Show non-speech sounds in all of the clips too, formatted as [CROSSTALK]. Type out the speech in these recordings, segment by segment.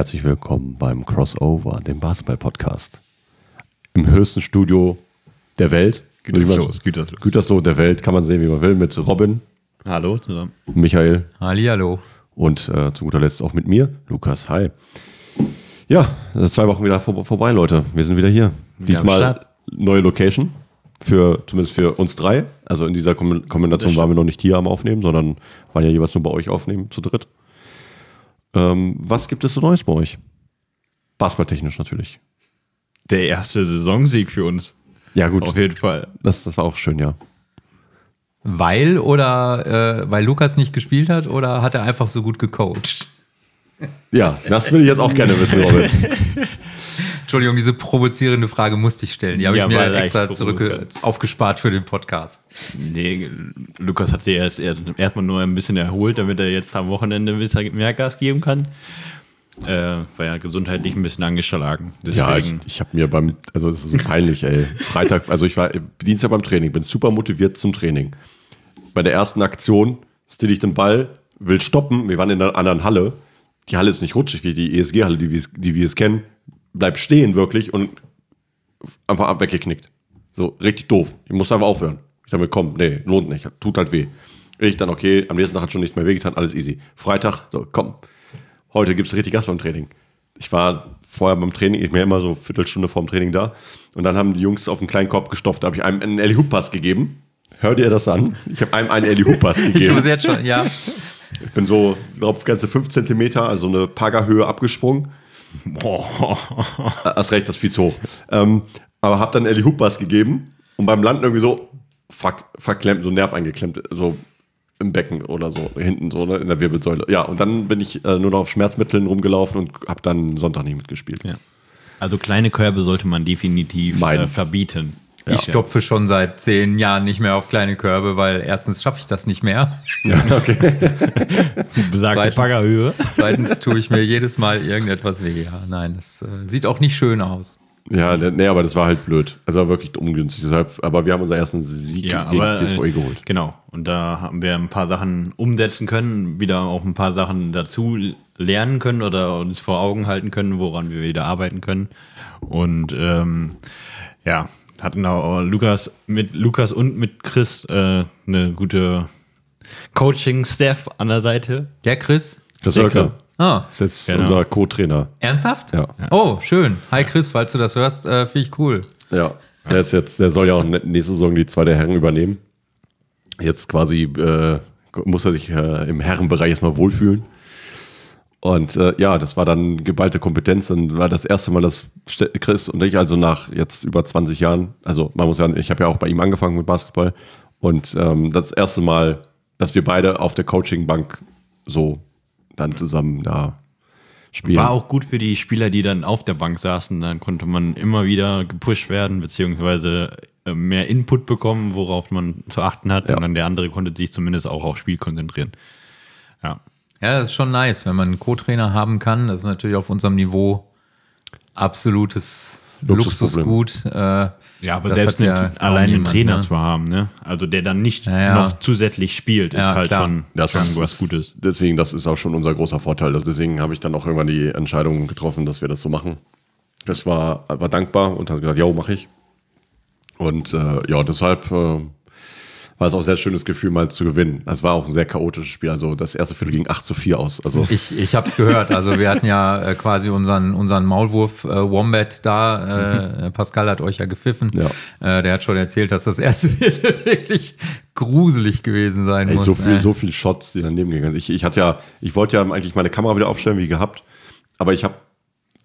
herzlich willkommen beim Crossover, dem Basketball-Podcast. Im höchsten Studio der Welt. Gütersloh, Gütersloh. Gütersloh der Welt, kann man sehen, wie man will, mit Robin, Hallo zusammen. Michael Hallihallo. und äh, zu guter Letzt auch mit mir, Lukas. Hi. Ja, das ist zwei Wochen wieder vor, vorbei, Leute. Wir sind wieder hier. am Diesmal neue Location. Für, zumindest für uns drei. Also in dieser Kom- Kombination waren wir noch nicht hier am Aufnehmen, sondern waren ja jeweils nur bei euch aufnehmen, zu dritt. Ähm, was gibt es so Neues bei euch? Basketballtechnisch natürlich. Der erste Saisonsieg für uns. Ja, gut. Auf jeden Fall. Das, das war auch schön, ja. Weil oder äh, weil Lukas nicht gespielt hat oder hat er einfach so gut gecoacht? Ja, das will ich jetzt auch gerne wissen, Robin. [LAUGHS] Entschuldigung, diese provozierende Frage musste ich stellen. Die habe Ja, ich mir leicht extra zurück provokant. aufgespart für den Podcast. Nee, Lukas hat erst, erstmal nur ein bisschen erholt, damit er jetzt am Wochenende ein bisschen mehr Gas geben kann. Äh, war ja gesundheitlich ein bisschen angeschlagen. Ja, ich, Deswegen, ich habe mir beim, also es ist so peinlich, ey. Freitag, also ich war Dienstag beim Training, bin super motiviert zum Training. Bei der ersten Aktion still ich den Ball, will stoppen, wir waren in einer anderen Halle. Die Halle ist nicht rutschig wie die ESG-Halle, die, wir die wir es kennen. Bleib stehen wirklich und einfach weggeknickt. So, richtig doof. Ich muss einfach aufhören. Ich sage mir, komm, nee, lohnt nicht, tut halt weh. Ich dann, okay, am nächsten Tag hat schon nichts mehr wehgetan, alles easy. Freitag, so, komm, heute gibt es richtig Gas beim Training. Ich war vorher beim Training, ich bin ja immer so eine Viertelstunde vorm Training da. Und dann haben die Jungs auf einen kleinen Korb gestopft. Da habe ich einem einen Ellie Hoop Pass gegeben. Hört ihr das an? Ich habe einem einen Ellie Hoop Pass [LAUGHS] Ich gegeben. muss jetzt schon, ja. Ich bin so, glaube ganze 5 Zentimeter, also eine Paga-Höhe abgesprungen. Boah, Hast recht, das ist viel zu hoch. Ähm, aber habe dann Ellie Hoop Pass gegeben und beim Landen irgendwie so fuck, verklemmt, so Nerv eingeklemmt, so im Becken oder so, hinten so ne, in der Wirbelsäule. Ja, und dann bin ich äh, nur noch auf Schmerzmitteln rumgelaufen und habe dann Sonntag nicht mitgespielt. ja. Also kleine Körbe sollte man definitiv äh, verbieten. Ich stopfe schon seit zehn Jahren nicht mehr auf kleine Körbe, weil erstens schaffe ich das nicht mehr. [LAUGHS] Besagte Zweitens- Baggerhöhe. Zweitens tue ich mir jedes Mal irgendetwas weh. Ja, nein, das äh, sieht auch nicht schön aus. Ja, ne- nee, aber das war halt blöd. Also war wirklich ungünstig. Deshalb, aber wir haben unseren ersten Sieg Ja, gegen aber DVE äh, geholt. genau. Und da haben wir ein paar Sachen umsetzen können, wieder auch ein paar Sachen dazu lernen können oder uns vor Augen halten können, woran wir wieder arbeiten können. Und ähm, ja, hatten auch Lukas mit Lukas und mit Chris äh, eine gute Coaching-Staff an der Seite. Der Chris? Chris. Oelker Ah, ist jetzt Genau. unser Co-Trainer. ernsthaft? Ja. Oh, schön. Hi Chris, falls du das hörst, äh, finde ich cool. Ja, der ist jetzt, der soll ja auch nächste Saison die zweite Herren übernehmen. Jetzt quasi äh, muss er sich äh, im Herrenbereich erstmal wohlfühlen. Und äh, ja, das war dann geballte Kompetenz. Dann war das erste Mal, dass Chris und ich, also nach jetzt über 20 Jahren, also man muss ja, ich habe ja auch bei ihm angefangen mit Basketball. Und ähm, das erste Mal, dass wir beide auf der Coachingbank so dann zusammen da spielen. War auch gut für die Spieler, die dann auf der Bank saßen. Dann konnte man immer wieder gepusht werden, beziehungsweise äh, mehr Input bekommen, worauf man zu achten hat. Ja. Und dann der andere konnte sich zumindest auch aufs Spiel konzentrieren. Ja. Ja, das ist schon nice, wenn man einen Co-Trainer haben kann. Das ist natürlich auf unserem Niveau absolutes. Luxusgut. Äh, Ja, aber selbst ja allein einen Trainer ne? zu haben, ne? Also der dann nicht Ja, ja. noch zusätzlich spielt, ist Ja, halt klar. schon, Das schon ist- was Gutes. Deswegen, das ist auch schon unser großer Vorteil. Also deswegen habe ich dann auch irgendwann die Entscheidung getroffen, dass wir das so machen. Das war, war dankbar und hat gesagt, ja, mache ich. Und äh, ja, deshalb äh, war es auch ein sehr schönes Gefühl, mal zu gewinnen. Es war auch ein sehr chaotisches Spiel. Also das erste Viertel ging 8 zu 4 aus. Also Ich, ich habe es gehört. Also wir hatten ja äh, quasi unseren, unseren Maulwurf äh, Wombat da. Äh, Pascal hat euch ja gepfiffen. Ja. Äh, der hat schon erzählt, dass das erste [LAUGHS] Viertel wirklich gruselig gewesen sein ey, muss. so viel, äh. so viel Shots, die daneben gegangen sind. Ich, ich hatte ja, ich wollte ja eigentlich meine Kamera wieder aufstellen, wie gehabt. Aber ich habe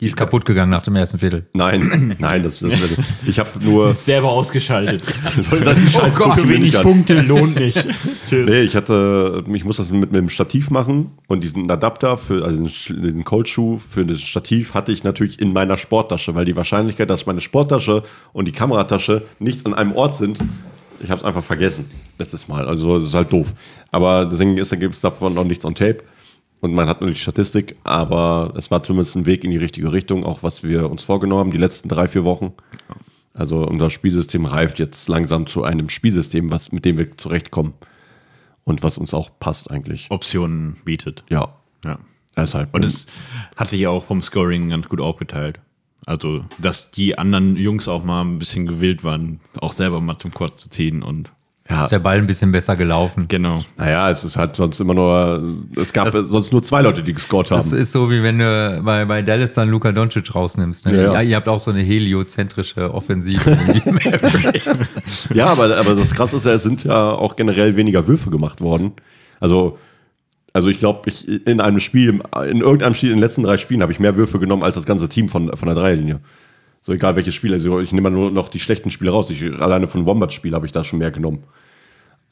Die ist kaputt gegangen nach dem ersten Viertel. Nein, [COUGHS] nein, das, das ich habe nur [LAUGHS] Selber ausgeschaltet. [LAUGHS] scheiß Gott, zu wenig. Punkte lohnt nicht. [LAUGHS] Tschüss. Nee, ich hatte, ich muss das mit, mit dem Stativ machen und diesen Adapter für also diesen Cold Shoe für das Stativ hatte ich natürlich in meiner Sporttasche, weil die Wahrscheinlichkeit, dass meine Sporttasche und die Kameratasche nicht an einem Ort sind, ich habe es einfach vergessen letztes Mal. Also das ist halt doof. Aber deswegen ist, gibt es davon noch nichts on Tape und man hat nur die Statistik, aber es war zumindest ein Weg in die richtige Richtung, auch was wir uns vorgenommen haben, die letzten drei, vier Wochen. Also unser Spielsystem reift jetzt langsam zu einem Spielsystem, was, mit dem wir zurechtkommen und was uns auch passt eigentlich. Optionen bietet. Ja. Ja. Deshalb. Und es hat sich ja auch vom Scoring ganz gut aufgeteilt. Also, dass die anderen Jungs auch mal ein bisschen gewillt waren, auch selber mal zum Quad zu ziehen und ja, Ist der Ball ein bisschen besser gelaufen. genau. naja, es ist halt sonst immer nur, es gab sonst nur zwei Leute, die gescored Das haben. ist so, wie wenn du bei, bei Dallas dann Luka Doncic rausnimmst. Ne? Ja, Ja, ja. ihr habt auch so eine heliozentrische Offensive. [LAUGHS] Ja, aber, aber das Krasse ist ja, es sind ja auch generell weniger Würfe gemacht worden. Also, also ich glaube, ich in einem Spiel, in irgendeinem Spiel, in den letzten drei Spielen habe ich mehr Würfe genommen als das ganze Team von, von der Dreierlinie. So egal welches Spiel. Also ich nehme nur noch die schlechten Spiele raus. Ich, alleine von Wombat-Spiel habe ich da schon mehr genommen.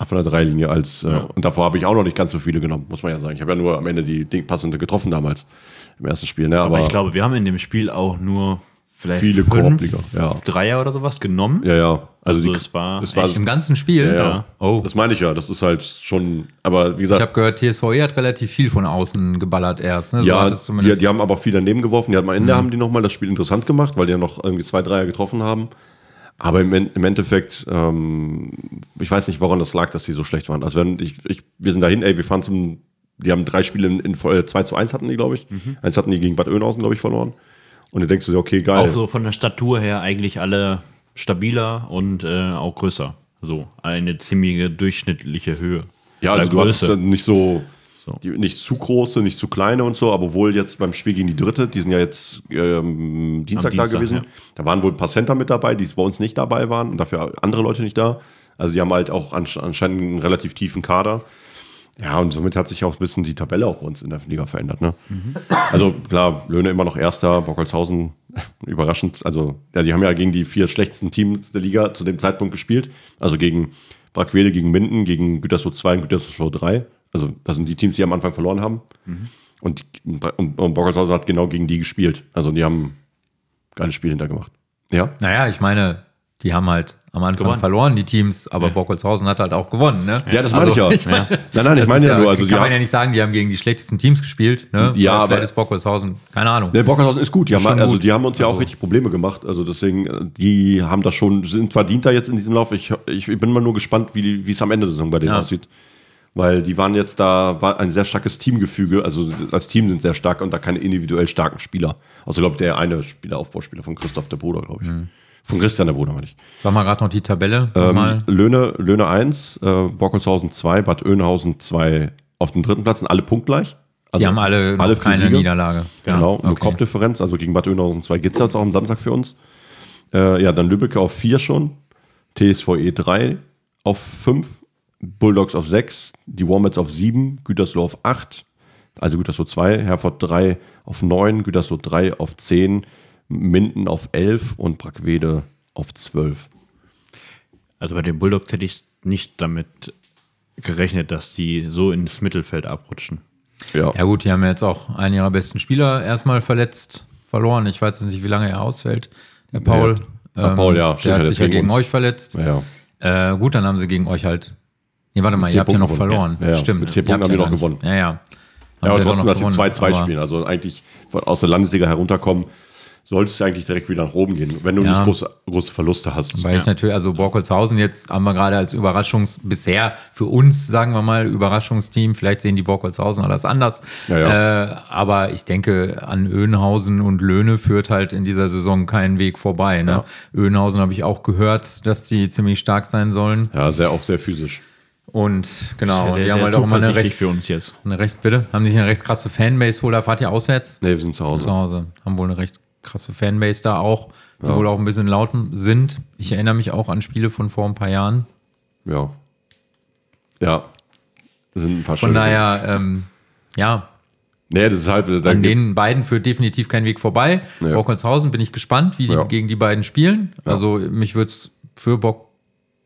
Von der Dreierlinie als. Äh, Und davor habe ich auch noch nicht ganz so viele genommen, muss man ja sagen. Ich habe ja nur am Ende die passende getroffen damals im ersten Spiel. Ne? Aber, Aber ich glaube, wir haben in dem Spiel auch nur vielleicht Viele fünf Korbleger, ja. Dreier oder sowas genommen. ja, ja. Also, Also die, es war es war Im ganzen Spiel? Ja, ja. Oh. Das meine ich ja. Das ist halt schon. Aber wie Ich gesagt, habe gehört, TSVE hat relativ viel von außen geballert erst. Ne? So ja, die, die haben aber viel daneben geworfen. Die haben am Ende haben die nochmal das Spiel interessant gemacht, weil die ja noch irgendwie zwei Dreier getroffen haben. Aber im, im Endeffekt, ähm, ich weiß nicht, woran das lag, dass die so schlecht waren. Also wenn ich, ich, wir sind dahin, ey, wir fahren zum, die haben drei Spiele in, in äh, 2 zu 1 hatten die, glaube ich. Eins hatten die gegen Bad Oeynhausen, glaube ich, verloren. Und du denkst du dir, okay, geil. auch so von der Statur her eigentlich alle stabiler und äh, auch größer. So eine ziemliche durchschnittliche Höhe. Ja, also du hattest dann nicht so, So. Die, nicht zu große, nicht zu kleine und so, aber wohl jetzt beim Spiel gegen die Dritte, die sind ja jetzt ähm, Dienstag, da Dienstag, gewesen. ja. Da waren wohl ein paar Center mit dabei, die bei uns nicht dabei waren und dafür andere Leute nicht da. Also die haben halt auch ansch- anscheinend einen relativ tiefen Kader. Ja, und somit hat sich auch ein bisschen die Tabelle auch bei uns in der Liga verändert. Ne? Also klar, Löhne immer noch Erster, Bockelshausen [LAUGHS] überraschend. Also ja, die haben ja gegen die vier schlechtesten Teams der Liga zu dem Zeitpunkt gespielt. Also gegen Brackwede, gegen Minden, gegen Gütersloh 2 und Gütersloh 3. Also das sind die Teams, die am Anfang verloren haben. Und, und, und Bockelshausen hat genau gegen die gespielt. Also die haben ein geiles Spiel hintergemacht. Ja, Naja, ich meine, die haben halt am Anfang Gewonnen. verloren, die Teams, aber Bockelshausen hat halt auch gewonnen. Ne? ja das meine ich ja. [LAUGHS] ich meine, Nein, nein, ich meine ja nur, also kann man ja nicht sagen, die haben gegen die schlechtesten Teams gespielt. Ne? Ja, aber- ist Bockelshausen, keine Ahnung. Ne, Bockershausen ist gut. Die haben, also, gut. die haben uns ja auch Also- richtig Probleme gemacht. Also deswegen, äh, die haben das schon, sind verdienter jetzt in diesem Lauf. Ich, ich bin mal nur gespannt, wie es am Ende der Saison bei denen Ja. aussieht. Weil die waren jetzt da, war ein sehr starkes Teamgefüge. Also als Team sind sehr stark und da keine individuell starken Spieler. Also glaube der eine Spieler, Aufbauspieler von Christoph der Bruder, glaube ich. Mhm. Von Christian der Bruder, meine ich. Sag mal gerade noch die Tabelle. Ähm. Löhne, Löhne 1, äh, Bockelshausen 2, Bad Oeynhausen 2 auf dem dritten Platz sind alle punktgleich. Also die haben alle, vier keine Siege. Niederlage. Genau, Ja, eine okay. Korbdifferenz, also gegen Bad Oeynhausen 2 geht es jetzt auch am Samstag für uns. Äh, ja, dann Lübeck auf 4 schon, TSVE 3 auf 5, Bulldogs auf 6, die Wombats auf 7, Gütersloh auf 8, also Gütersloh 2, Herford 3 auf 9, Gütersloh 3 auf 10, Minden auf 11 und Brackwede auf 12. Also bei den Bulldogs hätte ich nicht damit gerechnet, dass die so ins Mittelfeld abrutschen. Ja, Ja gut, die haben jetzt auch einen ihrer besten Spieler erstmal verletzt verloren. Ich weiß jetzt nicht, wie lange er ausfällt. Der Paul. Ja. Ah, Paul, ja, Der ja, hat sich ja gegen uns. euch verletzt. ja. ja. Äh, gut, dann haben sie gegen euch halt. Nee, warte mal, ihr habt ja noch Punkten gewonnen. verloren. Ja, ja. Stimmt. Mit zehn ihr habt Punkten haben wir ja noch gewonnen. Ja, ja. Ja, Habt aber ihr doch trotzdem, dass sie gewonnen, 2-2 aber- spielen. Also eigentlich aus der Landesliga herunterkommen, solltest du eigentlich direkt wieder nach oben gehen, wenn du Ja. nicht große, große Verluste hast. Weil ich natürlich, also Borkolzhausen jetzt haben wir gerade als Überraschungs, bisher für uns, sagen wir mal, Überraschungsteam. Vielleicht sehen die Borkolzhausen das anders. Ja, ja. Äh, aber ich denke, an Öhnhausen und Löhne führt halt in dieser Saison keinen Weg vorbei. Ne? Ja. Öhnhausen habe ich auch gehört, dass die ziemlich stark sein sollen. Ja, sehr, auch sehr physisch. Und genau, Sehr, die sehr haben halt auch mal eine recht, für uns jetzt. eine recht, bitte, haben sich eine recht krasse Fanbase wohl, da fahrt ihr auswärts? Nee, wir sind zu Hause. zu Hause. Haben wohl eine recht krasse Fanbase da auch, die wohl auch ein bisschen laut sind. Ich erinnere mich auch an Spiele von vor ein paar Jahren. Ja. Ja. Das sind ein paar Von daher, ähm, ja, Nee, das ist halt. An den beiden führt definitiv kein Weg vorbei. Ja. Bockelshausen bin ich gespannt, wie die Ja. gegen die beiden spielen. Also mich würde es für Bock,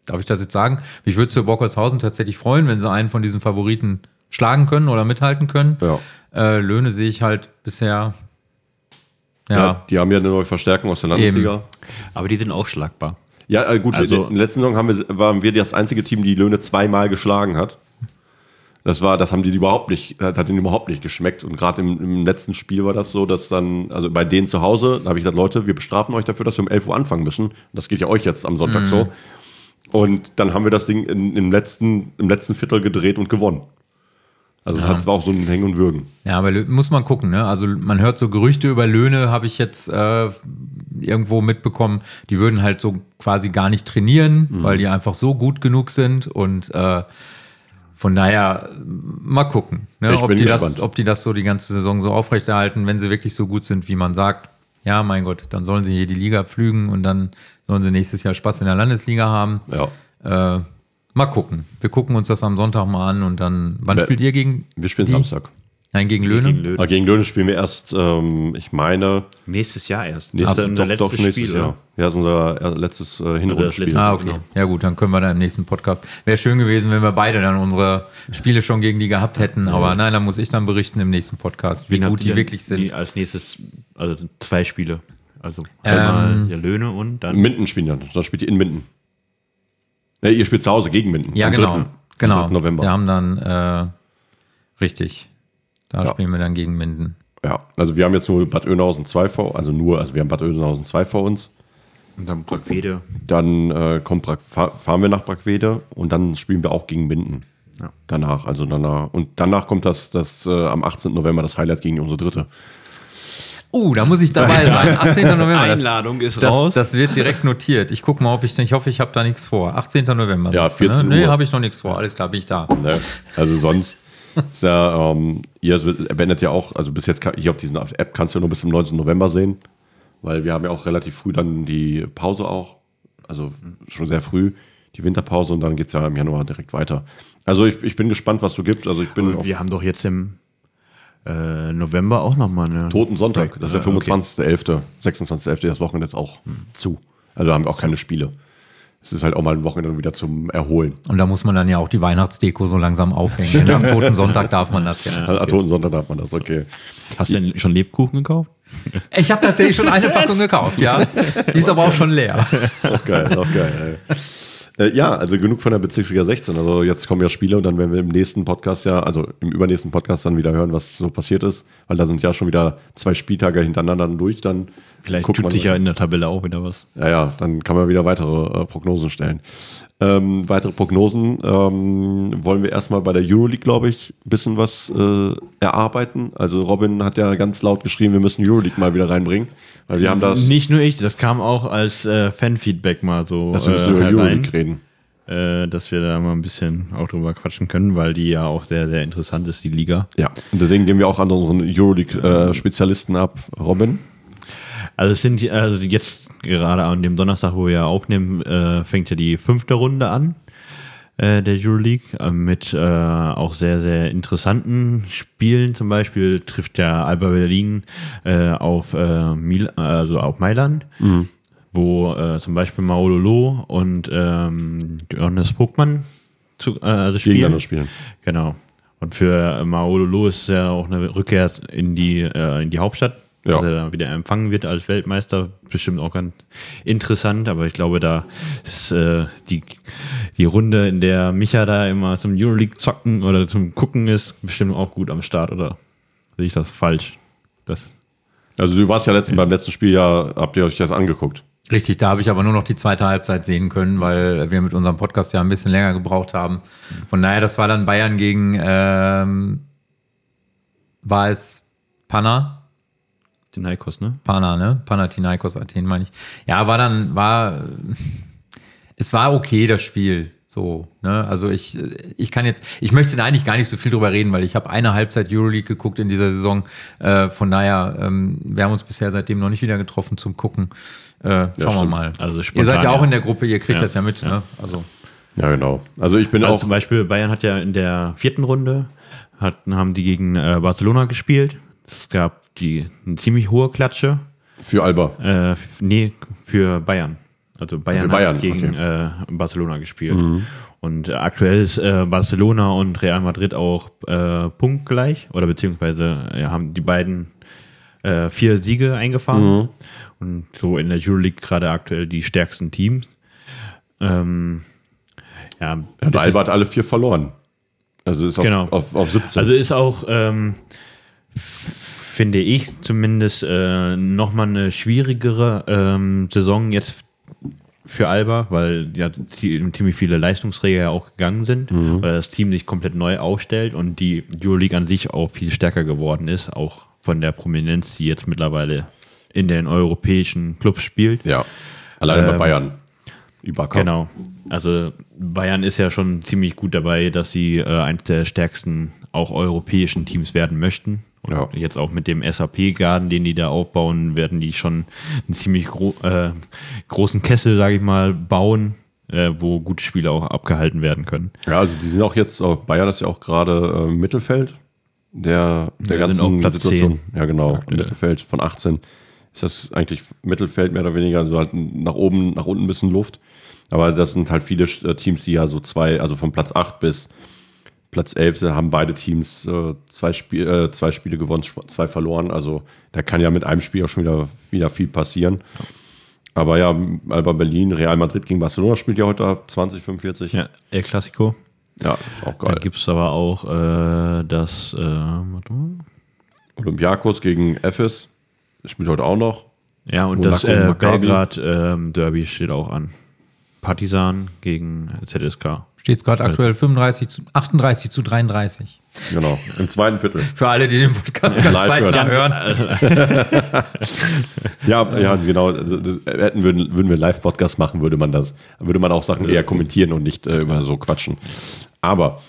darf ich das jetzt sagen, mich würde es für Bockelshausen tatsächlich freuen, wenn sie einen von diesen Favoriten schlagen können oder mithalten können. Ja. Äh, Löhne sehe ich halt bisher. Ja, ja. Die haben ja eine neue Verstärkung aus der Landesliga. Aber die sind auch schlagbar. Ja, äh, gut, Also- in der letzten Saison haben wir, waren wir das einzige Team, die Löhne zweimal geschlagen hat. Das war, das haben die überhaupt nicht, hat hat ihnen überhaupt nicht geschmeckt. Und gerade im, im letzten Spiel war das so, dass dann, also bei denen zu Hause, da habe ich gesagt, Leute, wir bestrafen euch dafür, dass wir um 11 Uhr anfangen müssen. Das geht ja euch jetzt am Sonntag so. Und dann haben wir das Ding in, im, letzten, im letzten Viertel gedreht und gewonnen. Also es hat zwar auch so ein Hängen und Würgen. Ja, aber muss man gucken, ne? Also man hört so Gerüchte über Löhne, habe ich jetzt äh, irgendwo mitbekommen, die würden halt so quasi gar nicht trainieren, Mhm. weil die einfach so gut genug sind und äh, von daher mal gucken, ne? Ob, die das, ob die das so die ganze Saison so aufrechterhalten, wenn sie wirklich so gut sind, wie man sagt. Ja, mein Gott, dann sollen sie hier die Liga pflügen und dann sollen sie nächstes Jahr Spaß in der Landesliga haben. Ja. Äh, mal gucken. Wir gucken uns das am Sonntag mal an und dann. Wann Wer- spielt ihr gegen? Wir spielen die? Samstag. Nein, gegen Löhne. Gegen Löwen. Aber gegen Löhne spielen wir erst, ähm, ich meine, Nächstes Jahr erst. nächstes, Das ist unser doch, doch, letztes nächstes Spiel, Jahr. oder? Ja, ist unser letztes äh, Hinrundenspiel. letzte- Ah, okay. Genau. Ja gut, dann können wir da im nächsten Podcast. Wäre schön gewesen, wenn wir beide dann unsere Spiele schon gegen die gehabt hätten. Aber nein, dann muss ich dann berichten im nächsten Podcast, wie Wen gut die wirklich sind. Die als nächstes, also zwei Spiele. Also Ähm, einmal der Löhne und dann. Minden spielen dann. Dann spielt ihr in Minden. Ja, ihr spielt zu Hause gegen Minden. ja, am genau. 3. am Genau. 3. November. Wir haben dann äh, richtig. Da Ja. spielen wir dann gegen Minden. Ja, also wir haben jetzt nur Bad Oeynhausen 2 vor, also nur, also wir haben Bad Oeynhausen 2 vor uns. Und dann Brackwede. Dann äh, kommt Brack, fahr, fahren wir nach Brackwede und dann spielen wir auch gegen Minden. Ja. Danach, also danach. Und danach kommt das, das äh, am 18. November das Highlight gegen unsere dritte. Uh, da muss ich dabei sein. 18. November. das- Einladung ist Das, raus. das wird direkt notiert. Ich gucke mal, ob ich, ich hoffe, ich habe da nichts vor. 18. November. Ja, sagst du, 14 ne? Nee, habe ich noch nichts vor. Alles klar, bin ich da. Ne? Also sonst ist ja, ähm, ihr beendet ja auch, also bis jetzt kann, hier auf diesen App kannst du ja nur bis zum 19. November sehen, weil wir haben ja auch relativ früh dann die Pause auch, also schon sehr früh die Winterpause und dann geht es ja im Januar direkt weiter. Also ich, ich bin gespannt, was so gibt. Also ich bin wir haben doch jetzt im äh, November auch nochmal eine. Toten Sonntag, das ist der Äh, okay. 25.11., 26.11., das Wochenende ist auch zu. Also da haben wir auch keine Spiele. Es ist halt auch mal ein Wochenende wieder zum Erholen. Und da muss man dann ja auch die Weihnachtsdeko so langsam aufhängen. Ne? Am Toten Sonntag darf man das ja. [LAUGHS] Also Toten Sonntag darf man das, okay. Hast du denn schon Lebkuchen gekauft? [LAUGHS] Ich habe tatsächlich schon eine Packung gekauft, ja. Die ist aber auch schon leer. Auch geil, auch geil. Ey. Äh, ja, also genug von der Bezirksliga 16. Also jetzt kommen ja Spiele und dann werden wir im nächsten Podcast ja, also im übernächsten Podcast dann wieder hören, was so passiert ist. Weil da sind ja schon wieder zwei Spieltage hintereinander dann durch. Dann Vielleicht guckt tut sich ja in der Tabelle auch wieder was. Ja, ja, dann kann man wieder weitere äh, Prognosen stellen. Ähm, weitere Prognosen ähm, wollen wir erstmal bei der Euroleague, glaube ich, ein bisschen was äh, erarbeiten. Also Robin hat ja ganz laut geschrieben, wir müssen Euroleague mal wieder reinbringen. Weil wir haben das, Nicht nur ich, das kam auch als äh, Fanfeedback mal so dass wir äh, über Euroleague reden. äh, dass wir da mal ein bisschen auch drüber quatschen können, weil die ja auch sehr, sehr interessant ist, die Liga. Ja, und deswegen gehen wir auch an unseren Euroleague-Spezialisten ab. Robin? Also es sind also jetzt gerade an dem Donnerstag, wo wir aufnehmen, äh, fängt ja die fünfte Runde an äh, der Euroleague äh, mit äh, auch sehr, sehr interessanten Spielen. Zum Beispiel trifft ja Alba Berlin äh, auf, äh, Mil also auf Mailand, wo äh, zum Beispiel Maololo und ähm, Johannes Vogtmann zu, also spielen. spielen. Genau. Und für Maololo ist es ja auch eine Rückkehr in die, in die Hauptstadt, Ja. dass er da wieder empfangen wird als Weltmeister. Bestimmt auch ganz interessant, aber ich glaube, da ist äh, die, die Runde, in der Micha da immer zum Euroleague zocken oder zum Gucken ist, bestimmt auch gut am Start, oder sehe ich das falsch? Das, Also du warst ja letzten, beim letzten Spiel ja, habt ihr euch das angeguckt. Richtig, da habe ich aber nur noch die zweite Halbzeit sehen können, weil wir mit unserem Podcast ja ein bisschen länger gebraucht haben. Von daher, das war dann Bayern gegen, ähm, war es Panna? Heikos, ne? Pana, ne? Panathinaikos Athen, meine ich. Ja, war dann, war, es war okay, das Spiel. So, ne? Also ich, ich kann jetzt, ich möchte da eigentlich gar nicht so viel drüber reden, weil ich habe eine Halbzeit Euroleague geguckt in dieser Saison. Äh, von daher, ähm, wir haben uns bisher seitdem noch nicht wieder getroffen zum Gucken. Äh, schauen wir stimmt. mal. Also Ihr spontan, seid ja auch ja. in der Gruppe, ihr kriegt Ja, das ja mit, ja. ne? Also. Ja, genau. Also ich bin Also auch zum Beispiel Bayern hat ja in der vierten Runde hatten, haben die gegen äh, Barcelona gespielt. Es gab die eine ziemlich hohe Klatsche. für Alba. Äh, nee, für Bayern. Also Bayern, Für Bayern, hat gegen okay. äh, Barcelona gespielt. Und äh, aktuell ist äh, Barcelona und Real Madrid auch äh, punktgleich oder beziehungsweise äh, haben die beiden äh, vier Siege eingefahren und so in der Euroleague gerade aktuell die stärksten Teams. Ähm, ja, Ja, und bisschen- Alba hat alle vier verloren. Also ist auf, Genau. auf, auf 17. Also ist auch, ähm, finde ich zumindest, äh, nochmal eine schwierigere ähm, Saison jetzt für Alba, weil ja zie- ziemlich viele Leistungsträger ja auch gegangen sind, weil das Team sich komplett neu aufstellt und die Euroleague an sich auch viel stärker geworden ist, auch von der Prominenz, die jetzt mittlerweile in den europäischen Clubs spielt. Ja. Alleine bei Ähm, Bayern. Ibaka. Genau. Also Bayern ist ja schon ziemlich gut dabei, dass sie äh, eines der stärksten auch europäischen Teams werden möchten. Und Ja. jetzt auch mit dem SAP-Garden, den die da aufbauen, werden die schon einen ziemlich gro äh, großen Kessel, sage ich mal, bauen, äh, wo gute Spiele auch abgehalten werden können. Ja, also die sind auch jetzt, auch Bayern ist ja auch gerade äh, Mittelfeld der, der Ja, ganzen Situation. 10. Ja, genau. Mittelfeld von 18 ist das eigentlich Mittelfeld mehr oder weniger, also halt nach oben, nach unten ein bisschen Luft. Aber das sind halt viele äh, Teams, die ja so zwei, also von Platz 8 bis Platz 11 sind, haben beide Teams äh, zwei, Spiel, äh, zwei Spiele gewonnen, zwei verloren. Also da kann ja mit einem Spiel auch schon wieder, wieder viel passieren. Aber ja, Alba Berlin, Real Madrid gegen Barcelona spielt ja heute ab 20, 45. Ja, El Clasico. ja ist auch Da geil. gibt es aber auch äh, das äh. Olympiakos gegen Ephes spielt heute auch noch. Ja, und Monaco, das äh, Maccabi. Belgrad ähm, Derby steht auch an. Partisan gegen ZSK. Steht es gerade aktuell 35 zu, 38 zu 33. Genau, im zweiten Viertel. [LAUGHS] Für alle, die den Podcast [LAUGHS] ganz zeitnah hören. [LAUGHS] Ja, ja, genau. Also, das, hätten, würden, würden wir einen Live-Podcast machen, würde man das, würde man auch Sachen eher kommentieren und nicht äh, über so quatschen. Aber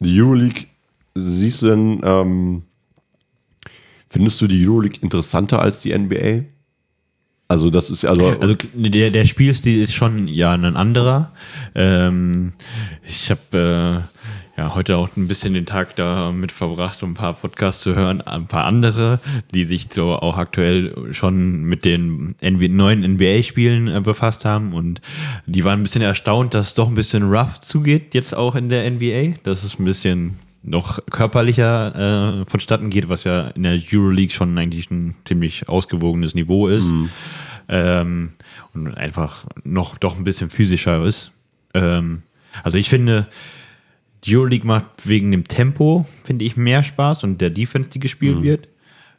die Euroleague, siehst du denn, ähm, findest du die Euroleague interessanter als die NBA? Also, das ist also, Also der, der Spielstil ist schon ja ein anderer. Ähm, ich habe äh, ja heute auch ein bisschen den Tag damit verbracht, um ein paar Podcasts zu hören, ein paar andere, die sich so auch aktuell schon mit den NBA, neuen NBA-Spielen äh, befasst haben und die waren ein bisschen erstaunt, dass es doch ein bisschen rough zugeht jetzt auch in der NBA. Das ist ein bisschen noch körperlicher äh, vonstatten geht, was ja in der Euroleague schon eigentlich ein ziemlich ausgewogenes Niveau ist. Ähm, und einfach noch doch ein bisschen physischer ist. Ähm, also ich finde, die Euroleague macht wegen dem Tempo, finde ich, mehr Spaß und der Defense, die gespielt wird.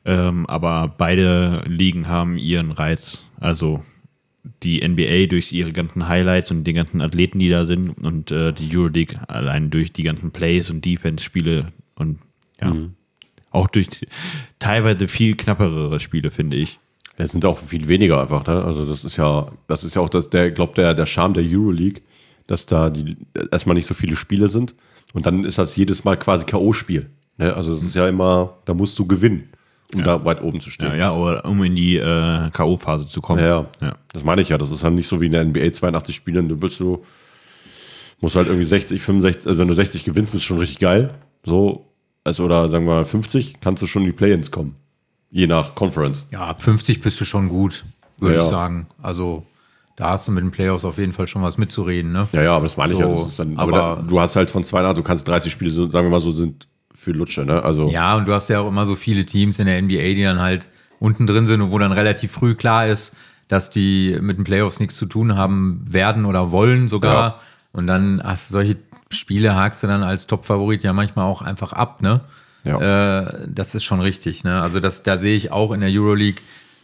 Ähm, aber beide Ligen haben ihren Reiz. Also die NBA durch ihre ganzen Highlights und die ganzen Athleten, die da sind und äh, die Euroleague allein durch die ganzen Plays und Defense-Spiele und ja, auch durch teilweise viel knapperere Spiele, finde ich. es sind auch viel weniger einfach. Ne? Also, das ist ja, das ist ja auch das, der, glaube der, der Charme der Euroleague, dass da die, erstmal nicht so viele Spiele sind und dann ist das jedes Mal quasi K.O.-Spiel. Ne? Also, es ist ja immer, da musst du gewinnen, um da weit oben zu stehen. Ja, ja aber um in die äh, K.O.-Phase zu kommen. Ja, ja. ja. Das meine ich ja. Das ist halt nicht so wie in der NBA 82 Spiele. Du bist so, musst halt irgendwie 60, 65, also wenn du 60 gewinnst, bist du schon richtig geil. So, also oder sagen wir mal 50, kannst du schon in die Play-Ins kommen. Je nach Conference. Ja, ab 50 bist du schon gut, würde Ja, ich ja. sagen. Also da hast du mit den Playoffs auf jeden Fall schon was mitzureden. Ne? Ja, ja, aber das meine ich ja. So, Das ist dann, aber aber- da, du hast halt von zwei nach, du kannst 30 Spiele, sagen wir mal so, sind für Lutsche, ne? Also, Ja, und du hast ja auch immer so viele Teams in der NBA, die dann halt unten drin sind und wo dann relativ früh klar ist, dass die mit den Playoffs nichts zu tun haben werden oder wollen sogar. Ja. Und dann hast du solche Spiele, hakst du dann als Top-Favorit ja manchmal auch einfach ab, ne? Ja. Äh, das ist schon richtig, ne? Also das, da sehe ich auch in der Euroleague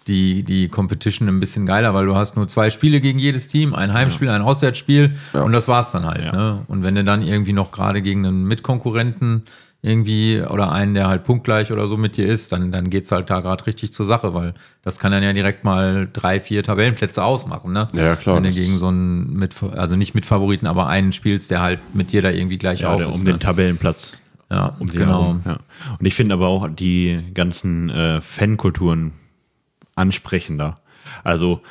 die, die Competition ein bisschen geiler, weil du hast nur zwei Spiele gegen jedes Team, ein Heimspiel, ein Auswärtsspiel Ja. und das war's dann halt. Ja. Ne? Und wenn du dann irgendwie noch gerade gegen einen Mitkonkurrenten irgendwie oder einen, der halt punktgleich oder so mit dir ist, dann, dann geht's halt da gerade richtig zur Sache, weil das kann dann ja direkt mal drei, vier Tabellenplätze ausmachen, ne? Ja, klar, Wenn du gegen so einen mit, also nicht mit Favoriten, aber einen spielst, der halt mit dir da irgendwie gleich Ja, auf der, ist. um ne? den Tabellenplatz. ja, Um genau. ja. Und ich finde aber auch die ganzen äh, Fankulturen ansprechender. Also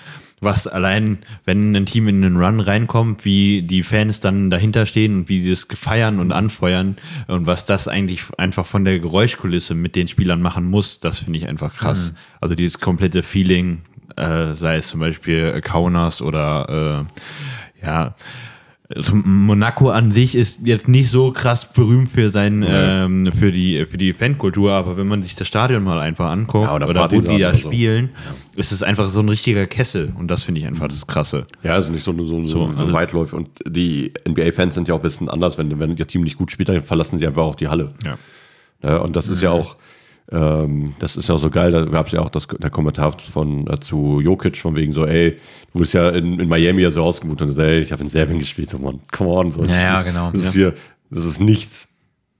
was allein, wenn ein Team in einen Run reinkommt, wie die Fans dann dahinter stehen und wie sie es feiern und anfeuern und was das eigentlich einfach von der Geräuschkulisse mit den Spielern machen muss, das finde ich einfach krass. Also dieses komplette Feeling, äh, sei es zum Beispiel Kaunas oder äh, ja, also Monaco an sich ist jetzt nicht so krass berühmt für sein, ähm, für die, für die Fankultur, aber wenn man sich das Stadion mal einfach anguckt Ja, oder oder, wo die da so. spielen, ist es einfach so ein richtiger Kessel und das finde ich einfach das Krasse. Ja, also nicht so, so, so, so also- Weitläufe. Und die NBA-Fans sind ja auch ein bisschen anders. Wenn, wenn ihr Team nicht gut spielt, dann verlassen sie einfach auch die Halle. Ja. Ja, und das ist ja auch, ähm, das ist ja so geil, da gab es ja auch das, der Kommentar von äh, zu Jokic von wegen so, ey, du bist ja in, in Miami ja so ausgemutet und so, ey, ich habe in Serbien gespielt, oh Mann, come on. So, Ja, ja, ist, genau. Das ist Ja. hier, das ist nichts.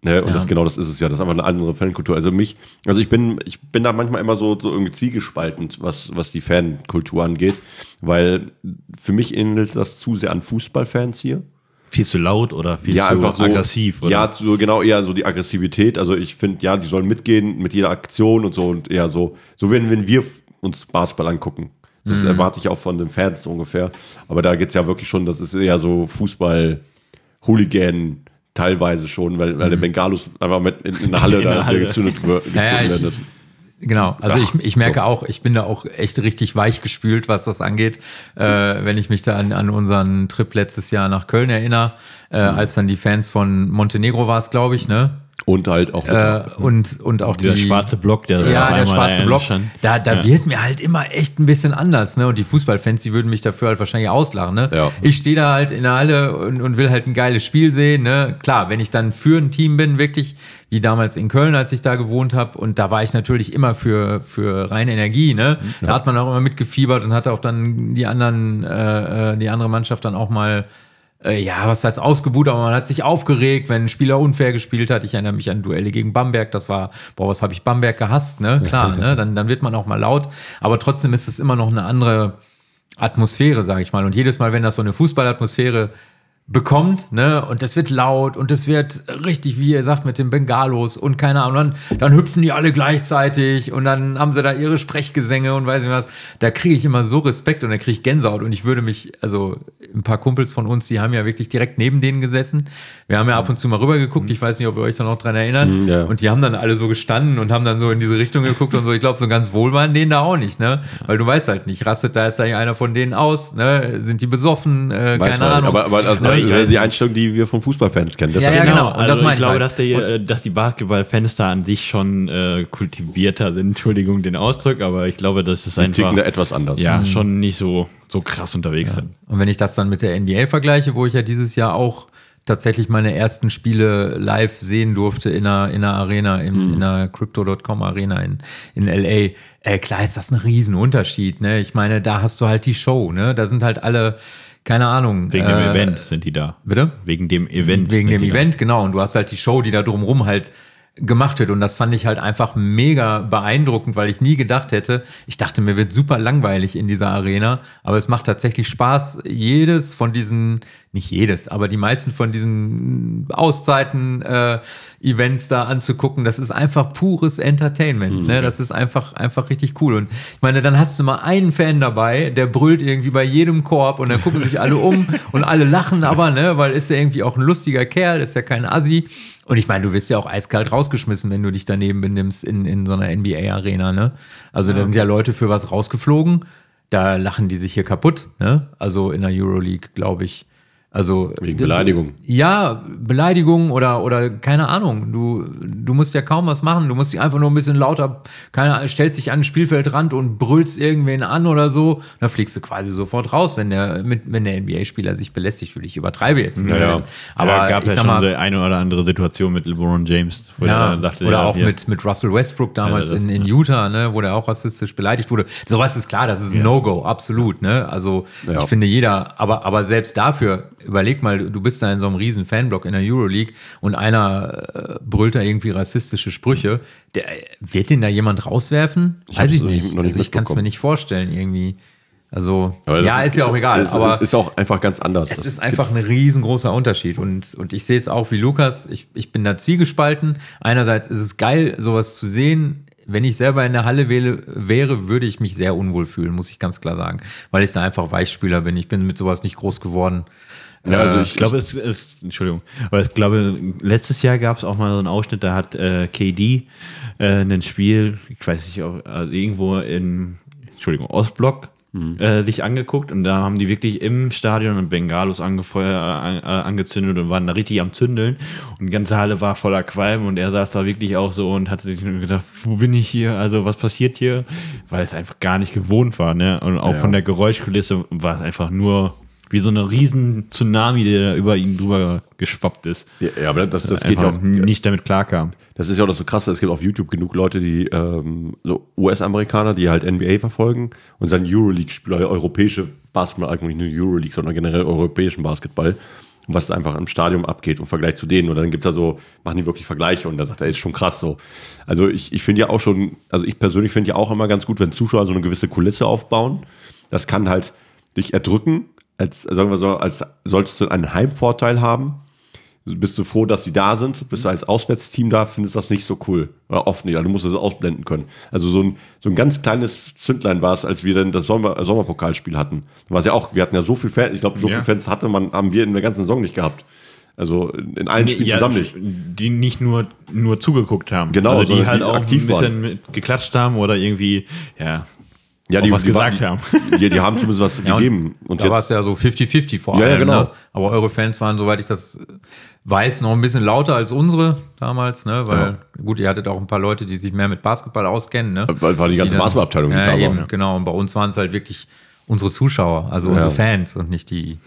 Ne? Und Ja. das genau das ist es ja. Das ist einfach eine andere Fankultur. Also mich, also ich bin, ich bin da manchmal immer so, so irgendwie zwiegespalten, was, was die Fankultur angeht, weil für mich ähnelt das zu sehr an Fußballfans hier. Viel zu laut oder viel ja, zu einfach so, aggressiv? Oder? Ja, zu, genau, eher so die Aggressivität. Also ich finde, ja, die sollen mitgehen mit jeder Aktion und so und eher so, so wenn, wenn wir uns Basketball angucken. Mhm. Das erwarte ich auch von den Fans so ungefähr. Aber da geht es ja wirklich schon, das ist eher so Fußball-Hooligan teilweise schon, weil, weil der Bengalus einfach mit in, in der Halle Mhm. [LAUGHS] In der da Halle. gezündet wird. Ja, ja, ich, genau. Also Ach, ich, ich merke so. auch, ich bin da auch echt richtig weich gespült, was das angeht. Äh, wenn ich mich da an, an unseren Trip letztes Jahr nach Köln erinnere, äh, Mhm. als dann die Fans von Montenegro war es, glaube ich, ne? Und halt auch Äh, und, und auch Dieser die, schwarze Block, der Ja, der schwarze da Block. Da, da Ja. wird mir halt immer echt ein bisschen anders, ne? Und die Fußballfans, die würden mich dafür halt wahrscheinlich auslachen, ne? Ja. Ich stehe da halt in der Halle und, und will halt ein geiles Spiel sehen, ne? Klar, wenn ich dann für ein Team bin, wirklich, wie damals in Köln, als ich da gewohnt habe, und da war ich natürlich immer für, für reine Energie, ne? Da hat man auch immer mitgefiebert und hat auch dann die anderen, äh, äh, die andere Mannschaft dann auch mal ja, was heißt ausgebuht, aber man hat sich aufgeregt, wenn ein Spieler unfair gespielt hat. Ich erinnere mich an Duelle gegen Bamberg, das war, boah, was habe ich Bamberg gehasst, ne? Klar, [LAUGHS] ne? Dann, dann wird man auch mal laut, aber trotzdem ist es immer noch eine andere Atmosphäre, sage ich mal. Und jedes Mal, wenn das so eine Fußballatmosphäre bekommt, ne, und das wird laut und das wird richtig, wie ihr sagt, mit den Bengalos und keine Ahnung, dann, dann hüpfen die alle gleichzeitig und dann haben sie da ihre Sprechgesänge und weiß nicht was. Da kriege ich immer so Respekt und da kriege ich Gänsehaut und ich würde mich, also ein paar Kumpels von uns, die haben ja wirklich direkt neben denen gesessen. Wir haben ja ab und zu mal rübergeguckt, ich weiß nicht, ob ihr euch da noch dran erinnert. ja. Und die haben dann alle so gestanden und haben dann so in diese Richtung geguckt und so. Ich glaube, so ganz wohl waren denen da auch nicht, ne? Weil du weißt halt nicht, rastet da jetzt gleich einer von denen aus, ne? Sind die besoffen, äh, keine Ahnung. Aber, aber also, Ja, das ja. die Einstellung, die wir von Fußballfans kennen. Das Ja, ja, Genau, genau. Und also das ich glaube, halt. dass, die, äh, dass die Basketballfans da an sich schon äh, kultivierter sind. Entschuldigung den Ausdruck, aber ich glaube, das ist die einfach da etwas anders. ja, schon nicht so, so krass unterwegs sind. Und wenn ich das dann mit der NBA vergleiche, wo ich ja dieses Jahr auch tatsächlich meine ersten Spiele live sehen durfte in einer, in einer Arena, in, in einer Crypto.com Arena in, in LA, äh, klar ist das ein Riesenunterschied. Ne? Ich meine, da hast du halt die Show, ne? Da sind halt alle, keine Ahnung. Wegen äh, dem Event sind die da. Bitte? Wegen dem Event. Wegen dem die da. Event, genau. Und du hast halt die Show, die da drumrum halt gemacht wird. Und das fand ich halt einfach mega beeindruckend, weil ich nie gedacht hätte, ich dachte, mir wird super langweilig in dieser Arena, aber es macht tatsächlich Spaß, jedes von diesen, nicht jedes, aber die meisten von diesen Auszeiten-Events da anzugucken. Das ist einfach pures Entertainment. Ne? Das ist einfach, einfach richtig cool. Und ich meine, dann hast du mal einen Fan dabei, der brüllt irgendwie bei jedem Korb und dann gucken sich alle um [LAUGHS] und alle lachen aber, ne, weil ist ja irgendwie auch ein lustiger Kerl, ist ja kein Assi. Und ich meine, du wirst ja auch eiskalt rausgeschmissen, wenn du dich daneben benimmst in, in so einer NBA-Arena, ne? Also da sind ja Leute für was rausgeflogen. Da lachen die sich hier kaputt, ne? Also in der Euroleague, glaube ich. Also Wegen Beleidigung. Ja, Beleidigung oder oder keine Ahnung. Du du musst ja kaum was machen. Du musst dich einfach nur ein bisschen lauter, keine Ahnung, stellst dich an den Spielfeldrand und brüllst irgendwen an oder so. Da fliegst du quasi sofort raus, wenn der mit wenn der NBA-Spieler sich belästigt fühlt. Ich übertreibe jetzt ein bisschen. ja. Aber ja, gab ich ja sag schon mal, eine oder andere Situation mit LeBron James, wo ja, er sagte, oder ja, auch mit, mit Russell Westbrook damals das- in, in Utah, ne, wo der auch rassistisch beleidigt wurde. Sowas ist klar, das ist ein No-Go, absolut. Ne? Also ich finde jeder, aber, aber selbst dafür, überleg mal, du bist da in so einem riesen Fanblock in der Euroleague und einer äh, brüllt da irgendwie rassistische Sprüche. Der, wird den da jemand rauswerfen? Ich Weiß ich nicht- nicht. also ich kann es mir nicht vorstellen irgendwie. Also, ja, ist, ja auch egal. Es aber ist auch einfach ganz anders. es ist einfach ein riesengroßer Unterschied und, und ich sehe es auch wie Lukas. Ich, ich bin da zwiegespalten. Einerseits ist es geil, sowas zu sehen. Wenn ich selber in der Halle wähle, wäre, würde ich mich sehr unwohl fühlen, muss ich ganz klar sagen. Weil ich da einfach Weichspüler bin. Ich bin mit sowas nicht groß geworden. Ja, also Äh, ich, ich glaube, es ist, Entschuldigung, aber ich glaube, letztes Jahr gab es auch mal so einen Ausschnitt, da hat äh, KD äh, ein Spiel, ich weiß nicht, also irgendwo in, Entschuldigung, Ostblock äh, sich angeguckt und da haben die wirklich im Stadion einen Bengalos angefeuert, äh, angezündet und waren da richtig am Zündeln. Und die ganze Halle war voller Qualm und er saß da wirklich auch so und hatte sich gedacht, wo bin ich hier, also was passiert hier, weil es einfach gar nicht gewohnt war, ne, und auch Ja. von der Geräuschkulisse war es einfach nur wie so eine riesen Tsunami, der über ihn drüber geschwappt ist. Ja, aber das, das geht ja auch. nicht damit klarkam. Das ist ja auch das so krasse, es gibt auf YouTube genug Leute, die ähm, so US-Amerikaner, die halt NBA verfolgen und dann Euroleague-Spieler, europäische Basketball, eigentlich nicht nur Euroleague, sondern generell europäischen Basketball. Und was da einfach im Stadion abgeht im Vergleich zu denen. Und dann gibt es da so, machen die wirklich Vergleiche und da sagt er, ist schon krass so. Also ich, ich finde ja auch schon, also ich persönlich finde ja auch immer ganz gut, wenn Zuschauer so eine gewisse Kulisse aufbauen. Das kann halt dich erdrücken, als, sagen wir so, als solltest du einen Heimvorteil haben bist du froh, dass sie da sind, bist du als Auswärtsteam da, findest das nicht so cool. Oder oft nicht, also du musst es ausblenden können. Also so ein, so ein ganz kleines Zündlein war es, als wir dann das Sommer, äh, Sommerpokalspiel hatten. Da war es ja auch, wir hatten ja so viel Fans, ich glaube, so Ja. viele Fans hatte man, haben wir in der ganzen Saison nicht gehabt. Also in allen Spielen Ja, zusammen nicht. Die nicht nur, nur zugeguckt haben. Genau, also die halt die auch aktiv ein bisschen mit geklatscht haben oder irgendwie, ja, Ja, auch was gesagt waren- haben. [LAUGHS] Die, die haben zumindest was Ja, gegeben. Und da war es ja so 50-50 vor Ja, allem. ja, genau. Ne? Aber eure Fans waren, soweit ich das weiß, noch ein bisschen lauter als unsere damals, ne? Weil, gut, ihr hattet auch ein paar Leute, die sich mehr mit Basketball auskennen, ne? weil, weil die ganze Basketballabteilung ja, da eben, war. genau. Und bei uns waren es halt wirklich unsere Zuschauer, also unsere Fans und nicht die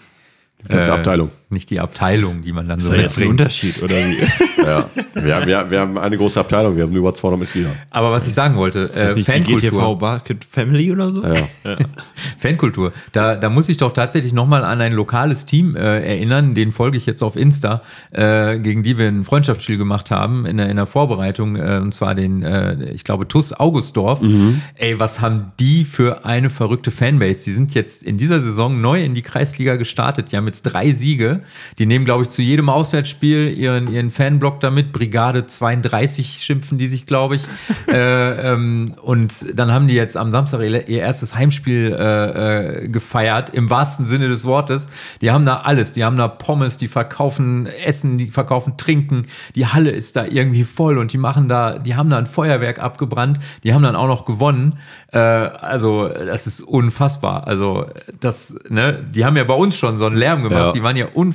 Die ganze äh, Abteilung. Nicht die Abteilung, die man dann ist so da jetzt ein mitbringt. Unterschied oder wie? [LAUGHS] Ja. wir, wir, wir haben eine große Abteilung, wir haben über 200 Mitglieder. Aber was ich sagen wollte, Ist das äh, Fankultur. Basket Family oder so? Ja. [LAUGHS] Fankultur. Da, da muss ich doch tatsächlich nochmal an ein lokales Team äh, erinnern, den folge ich jetzt auf Insta, äh, gegen die wir ein Freundschaftsspiel gemacht haben in der, in der Vorbereitung, äh, und zwar den, äh, ich glaube, TUS Augustdorf. Ey, was haben die für eine verrückte Fanbase? Die sind jetzt in dieser Saison neu in die Kreisliga gestartet. Die haben jetzt drei Siege. Die nehmen, glaube ich, zu jedem Auswärtsspiel ihren, ihren Fanblock damit. Brigade 32 schimpfen die sich, glaube ich. [LAUGHS] äh, ähm, und dann haben die jetzt am Samstag ihr, ihr erstes Heimspiel äh, äh, gefeiert, im wahrsten Sinne des Wortes. Die haben da alles. Die haben da Pommes, die verkaufen Essen, die verkaufen Trinken. Die Halle ist da irgendwie voll und die machen da, die haben da ein Feuerwerk abgebrannt. Die haben dann auch noch gewonnen. Äh, also, das ist unfassbar. Also, das, ne, die haben ja bei uns schon so einen Lärm gemacht. Ja. Die waren ja unfassbar.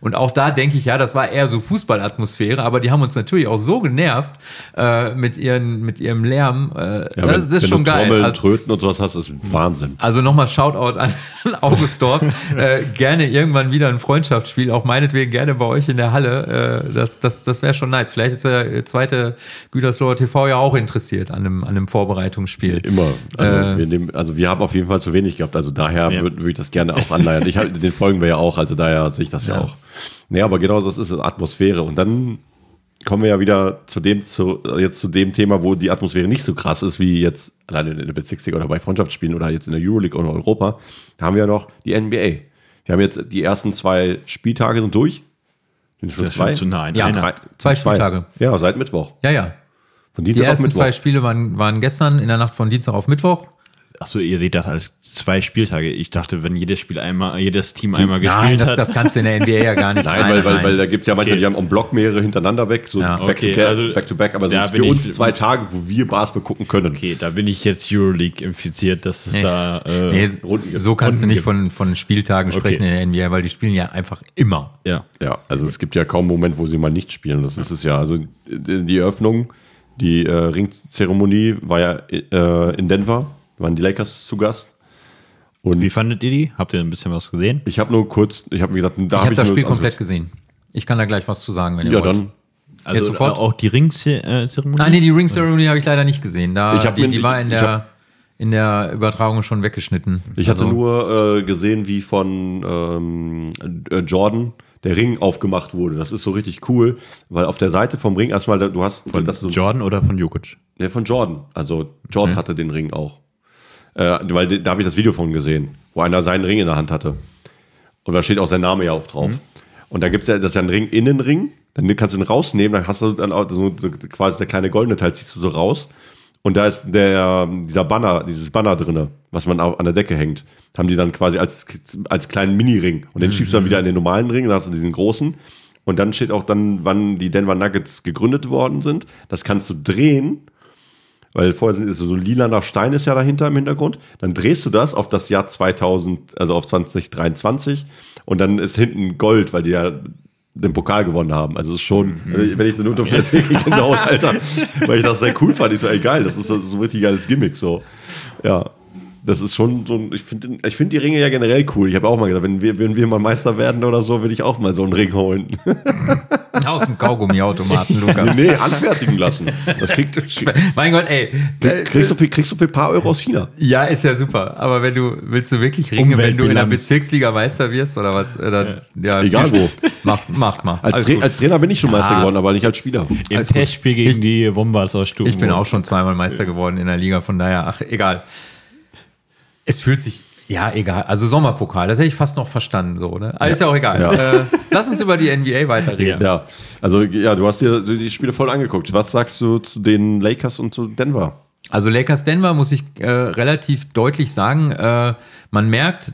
Und auch da denke ich, ja, das war eher so Fußballatmosphäre, aber die haben uns natürlich auch so genervt äh, mit, ihren, mit ihrem Lärm. Äh, Ja, das, wenn, ist wenn schon du geil. Trommeln, Also, Tröten und sowas hast, ist Wahnsinn. also nochmal Shoutout an [LAUGHS] an Augustdorf. äh, gerne irgendwann wieder ein Freundschaftsspiel, auch meinetwegen gerne bei euch in der Halle. Äh, das das, das wäre schon nice. Vielleicht ist der zweite Gütersloher TV ja auch interessiert an einem, an einem Vorbereitungsspiel. Immer. Also, Äh. wir nehmen, also wir haben auf jeden Fall zu wenig gehabt. Also daher Ja. würde würd ich das gerne auch anleiern. Ich hab, den folgen wir ja auch, also daher sehe ich das ja, Ja. auch. Nee, aber genau das ist es, Atmosphäre. Und dann kommen wir ja wieder zu dem, zu, jetzt zu dem Thema, wo die Atmosphäre nicht so krass ist, wie jetzt alleine in der Bezirksliga oder bei Freundschaftsspielen oder jetzt in der Euroleague oder Europa. Da haben wir ja noch die NBA. Wir haben jetzt die ersten zwei Spieltage sind durch. Sind schon Das zwei? schon zu nah. Ja. Drei- Zwei Spieltage. Ja, seit Mittwoch. Ja, ja. Von Die Dienstag auf ersten Mittwoch. zwei Spiele waren, waren gestern in der Nacht von Dienstag auf Mittwoch. Achso, ihr seht das als zwei Spieltage. Ich dachte, wenn jedes Spiel einmal, jedes Team einmal gespielt Nein, das, hat. das kannst du in der NBA ja gar nicht. [LAUGHS] Nein, weil, weil, weil da gibt es ja manchmal, Okay. die haben am Block mehrere hintereinander weg, so Ja. back, Okay, to back, also back to back, aber bin für uns zwei Tage, wo wir Basketball gucken können. okay, da bin ich jetzt Euroleague infiziert, dass es Nee. da. Äh, Nee, so kannst du Runden nicht von, von Spieltagen Okay. sprechen in der NBA, weil die spielen ja einfach immer. ja. Ja, also es gibt ja kaum einen Moment, wo sie mal nicht spielen. Das ist es ja. Also die die Eröffnung, die äh, Ringzeremonie war ja äh, in Denver, waren die Lakers zu Gast. Und Wie fandet ihr die? Habt ihr ein bisschen was gesehen? ich habe nur kurz, ich habe wie gesagt, da Ich hab habe das nur- Spiel komplett gesehen. Ich kann da gleich was zu sagen, wenn ihr Ja, wollt. dann. Also sofort? äh, auch die Ringzeremonie? Ah, nee, die Ring Ceremony habe ich leider nicht gesehen. Da, Ich hab die, mir- die war in ich der, hab- in der Übertragung schon weggeschnitten. Ich hatte Also, nur äh, gesehen, wie von ähm, äh, Jordan der Ring aufgemacht wurde. Das ist so richtig cool, weil auf der Seite vom Ring erstmal, du hast Von das so Jordan oder von Jokic? Ne, von Jordan. Also Jordan hatte den Ring auch. Äh, weil da habe ich das Video von gesehen, wo einer seinen Ring in der Hand hatte. Und da steht auch sein Name ja auch drauf. Und da gibt es ja, das ist ja ein Ring, Innenring. Dann kannst du ihn rausnehmen, dann hast du dann auch so, so quasi der kleine goldene Teil, ziehst du so raus. Und da ist der, dieser Banner, dieses Banner drinne, was man an der Decke hängt. Haben die dann quasi als, als kleinen Mini-Ring. Und den schiebst du dann wieder in den normalen Ring, dann hast du diesen großen. Und dann steht auch dann, wann die Denver Nuggets gegründet worden sind. Das kannst du drehen weil vorher sind, ist so ein lilaner Stein ist ja dahinter im Hintergrund. Dann drehst du das auf das Jahr 2000, also auf 2023 und dann ist hinten Gold, weil die ja den Pokal gewonnen haben. Also es ist schon, also wenn ich nur davon erzähle, ich [LAUGHS] Alter, weil ich das sehr cool fand. Ich so, ey geil, das ist so so ein richtig geiles Gimmick so. Ja. Das ist schon so ein, ich finde ich find die Ringe ja generell cool. Ich habe auch mal gedacht, wenn wir, wenn wir mal Meister werden oder so, würde ich auch mal so einen Ring holen. Aus dem Kaugummiautomaten, [LAUGHS] Lukas. nee, anfertigen lassen. Das kriegt, mein Gott, ey. kriegst, du für, kriegst du für ein paar Euro aus China. Ja, ist ja super. Aber wenn du, willst du wirklich Ringe, wenn du in der Bezirksliga Meister wirst oder was? Oder, ja. Egal wo. Macht, macht mal. Als, Tra als, Trainer bin ich schon Meister geworden, aber nicht als Spieler. Im Testspiel gegen ich, die Wombats aus Stuttgart. Ich bin auch schon zweimal Meister geworden in der Liga, von daher, ach, egal. Es fühlt sich, ja, egal. Also Sommerpokal, das hätte ich fast noch verstanden, so, ne? Aber ja. ist ja auch egal. Ja. Äh, lass uns über die NBA weiterreden. Ja. also ja, du hast dir die Spiele voll angeguckt. Was sagst du zu den Lakers und zu Denver? Also Lakers Denver muss ich äh, relativ deutlich sagen, äh, man merkt,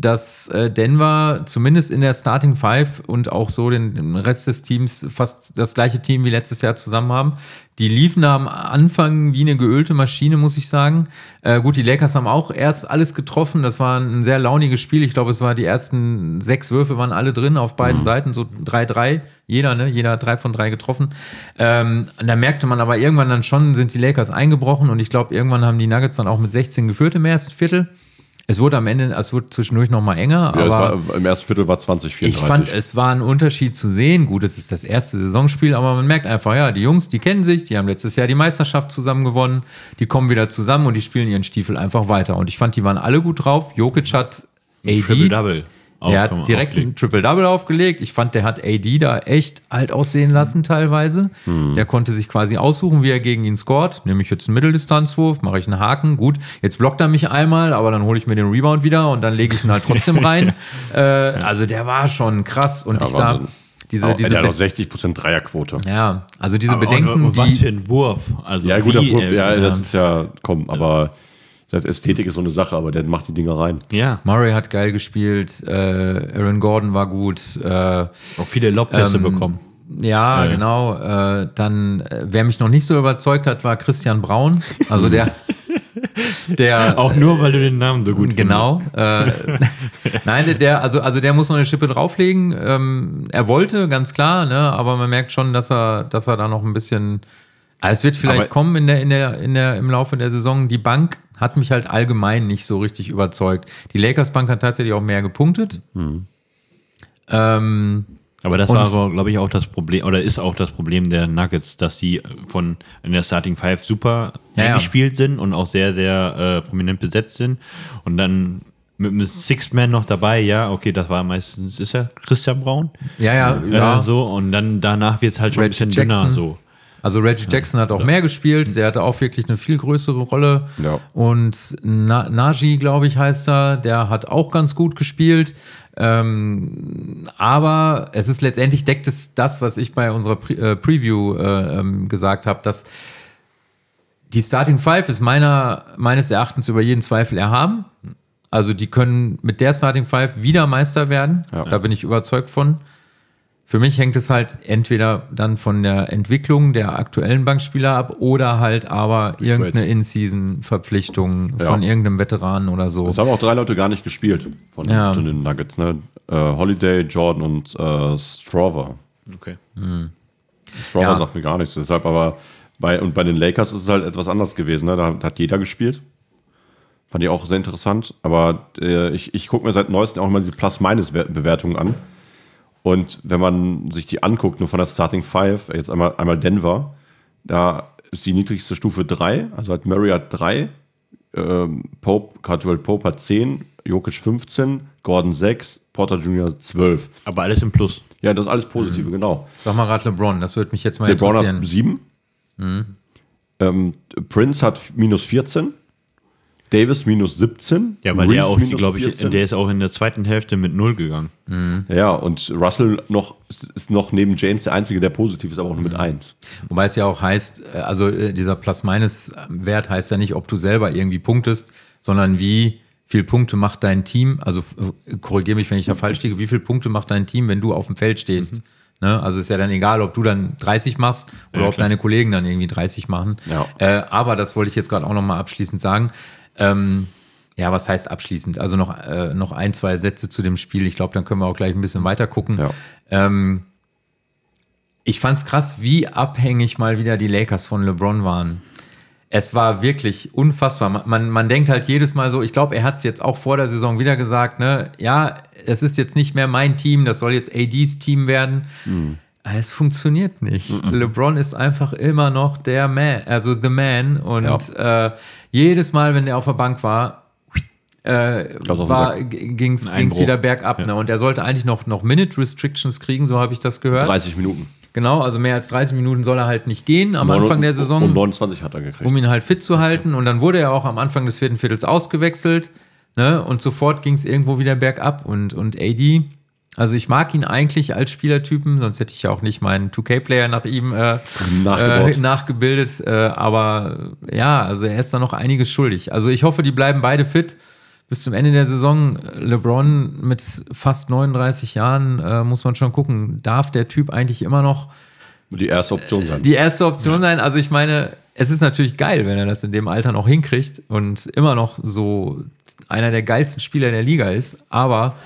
dass äh, Denver zumindest in der Starting Five und auch so den, den, Rest des Teams fast das gleiche Team wie letztes Jahr zusammen haben. Die liefen da am Anfang wie eine geölte Maschine, muss ich sagen. Äh, gut, die Lakers haben auch erst alles getroffen. Das war ein sehr launiges Spiel. Ich glaube, es war die ersten sechs Würfe waren alle drin auf beiden mhm. Seiten, so 3-3. Jeder, ne? Jeder hat drei von drei getroffen. Ähm, da merkte man aber irgendwann dann schon, sind die Lakers eingebrochen und ich glaube, irgendwann haben die Nuggets dann auch mit 16 geführt im ersten Viertel. Es wurde am Ende, es wurde zwischendurch noch mal enger, ja, aber war, im ersten Viertel war 20, 34. Ich fand, es war ein Unterschied zu sehen. Gut, es ist das erste Saisonspiel, aber man merkt einfach, ja, die Jungs, die kennen sich, die haben letztes Jahr die Meisterschaft zusammen gewonnen, die kommen wieder zusammen und die spielen ihren Stiefel einfach weiter. Und ich fand, die waren alle gut drauf. Jokic hat AD. Triple Double. Er hat direkt ein Triple-Double aufgelegt. Ich fand, der hat AD da echt alt aussehen lassen teilweise. Hm. Der konnte sich quasi aussuchen, wie er gegen ihn scored. Nehme ich jetzt einen Mitteldistanzwurf, mache ich einen Haken. Gut, jetzt blockt er mich einmal, aber dann hole ich mir den Rebound wieder und dann lege ich ihn halt trotzdem [LAUGHS] rein. äh, also der war schon krass. Und ja, ich sah... Diese, oh, diese er hat auch 60% Dreierquote. Ja, also diese aber, Bedenken. Und was für ein Wurf. Also ja, guter Wurf, ja, das ist ja, komm, aber das Ästhetik ist so eine Sache, aber der macht die Dinger rein. Ja. Murray hat geil gespielt, äh, Aaron Gordon war gut. Äh, Auch viele Lobpässe ähm, bekommen. Ja, ja, genau. Äh, dann, äh, wer mich noch nicht so überzeugt hat, war Christian Braun. Also der. [LAUGHS] der auch nur, weil du den Namen so gut Genau. Äh, [LAUGHS] nein, der, also, also der muss noch eine Schippe drauflegen. Ähm, er wollte, ganz klar, ne, aber man merkt schon, dass er, dass er da noch ein bisschen. Also es wird vielleicht aber kommen in der, in der, in der, im Laufe der Saison. Die Bank hat mich halt allgemein nicht so richtig überzeugt. Die Lakers Bank hat tatsächlich auch mehr gepunktet. Mhm. Ähm, aber das war so, glaube ich, auch das Problem, oder ist auch das Problem der Nuggets, dass sie von in der Starting Five super ja, gespielt ja. sind und auch sehr, sehr äh, prominent besetzt sind. Und dann mit einem Sixth Man noch dabei, ja, okay, das war meistens, ist er Christian Braun? Ja, ja, ja. Äh, so, und dann danach wird es halt schon Red ein bisschen Jackson. dünner, so. Also Reggie Jackson hat auch ja. mehr gespielt, der hatte auch wirklich eine viel größere Rolle. Ja. Und Na Naji, glaube ich, heißt er, der hat auch ganz gut gespielt. Ähm, aber es ist letztendlich deckt es das, was ich bei unserer Pre äh, Preview äh, ähm, gesagt habe, dass die Starting Five ist meiner, meines Erachtens über jeden Zweifel erhaben. Also die können mit der Starting Five wieder Meister werden. Ja. Da bin ich überzeugt von. Für mich hängt es halt entweder dann von der Entwicklung der aktuellen Bankspieler ab oder halt aber irgendeine In-Season-Verpflichtung ja. von irgendeinem Veteranen oder so. Es haben auch drei Leute gar nicht gespielt von, ja. den Nuggets. Ne? Uh, Holiday, Jordan und uh, Strover. Okay. Mhm. Strover ja. sagt mir gar nichts. Deshalb aber bei, und bei den Lakers ist es halt etwas anders gewesen. Ne? Da hat jeder gespielt. Fand ich auch sehr interessant. Aber äh, ich, ich gucke mir seit neuestem auch mal die Plus-Minus-Bewertungen an. Und wenn man sich die anguckt, nur von der Starting Five, jetzt einmal, einmal Denver, da ist die niedrigste Stufe 3, also hat Murray hat 3, ähm, Pope, Cardwell Pope hat 10, Jokic 15, Gordon 6, Porter Jr. 12. Aber alles im Plus. Ja, das ist alles Positive, mhm. genau. Sag mal gerade LeBron, das würde mich jetzt mal LeBron interessieren. LeBron hat 7. Mhm. Ähm, Prince hat minus 14. Davis minus 17. Ja, weil der auch, glaube ich, der ist auch in der zweiten Hälfte mit 0 gegangen. Mhm. Ja, und Russell noch, ist noch neben James der Einzige, der positiv ist, aber auch nur mit 1. Mhm. Wobei es ja auch heißt, äh, also äh, dieser Plus-Minus-Wert heißt ja nicht, ob du selber irgendwie punktest, sondern wie viel Punkte macht dein Team, also korrigiere mich, wenn ich da falsch liege, wie viele Punkte macht dein Team, wenn du auf dem Feld stehst? Mhm. Ne? Also ist ja dann egal, ob du dann 30 machst oder ja, ob deine Kollegen dann irgendwie 30 machen. Ja. Äh, aber das wollte ich jetzt gerade auch nochmal abschließend sagen. Ähm, ja, was heißt abschließend? Also noch, äh, noch ein, zwei Sätze zu dem Spiel. Ich glaube, dann können wir auch gleich ein bisschen weiter gucken. Ja. Ähm, ich fand's krass, wie abhängig mal wieder die Lakers von LeBron waren. es war wirklich unfassbar. Man, man, man denkt halt jedes Mal so, ich glaube, er hat es jetzt auch vor der Saison wieder gesagt, ne, ja, es ist jetzt nicht mehr mein Team, das soll jetzt ADs Team werden. Mhm. Es funktioniert nicht. LeBron ist einfach immer noch der Man, also the Man. Und äh, jedes Mal, wenn der auf der Bank war, äh, ging es wieder bergab. Ne? Und er sollte eigentlich noch, noch Minute Restrictions kriegen, so habe ich das gehört. 30 Minuten. Genau, also mehr als 30 Minuten soll er halt nicht gehen am Neun- Anfang der Saison Um 29 hat er gekriegt. um ihn halt fit zu halten. Und dann wurde er auch am Anfang des vierten Viertels ausgewechselt. Ne? Und sofort ging es irgendwo wieder bergab. Und, und AD, also ich mag ihn eigentlich als Spielertypen, sonst hätte ich ja auch nicht meinen 2K-Player nach ihm äh, äh, nachgebildet. Äh, aber ja, also er ist da noch einiges schuldig. Also ich hoffe, die bleiben beide fit. Bis zum Ende der Saison, LeBron mit fast 39 Jahren, äh, muss man schon gucken, darf der Typ eigentlich immer noch Die erste Option sein. die erste Option sein. Also ich meine, es ist natürlich geil, wenn er das in dem Alter noch hinkriegt und immer noch so einer der geilsten Spieler der Liga ist. Aber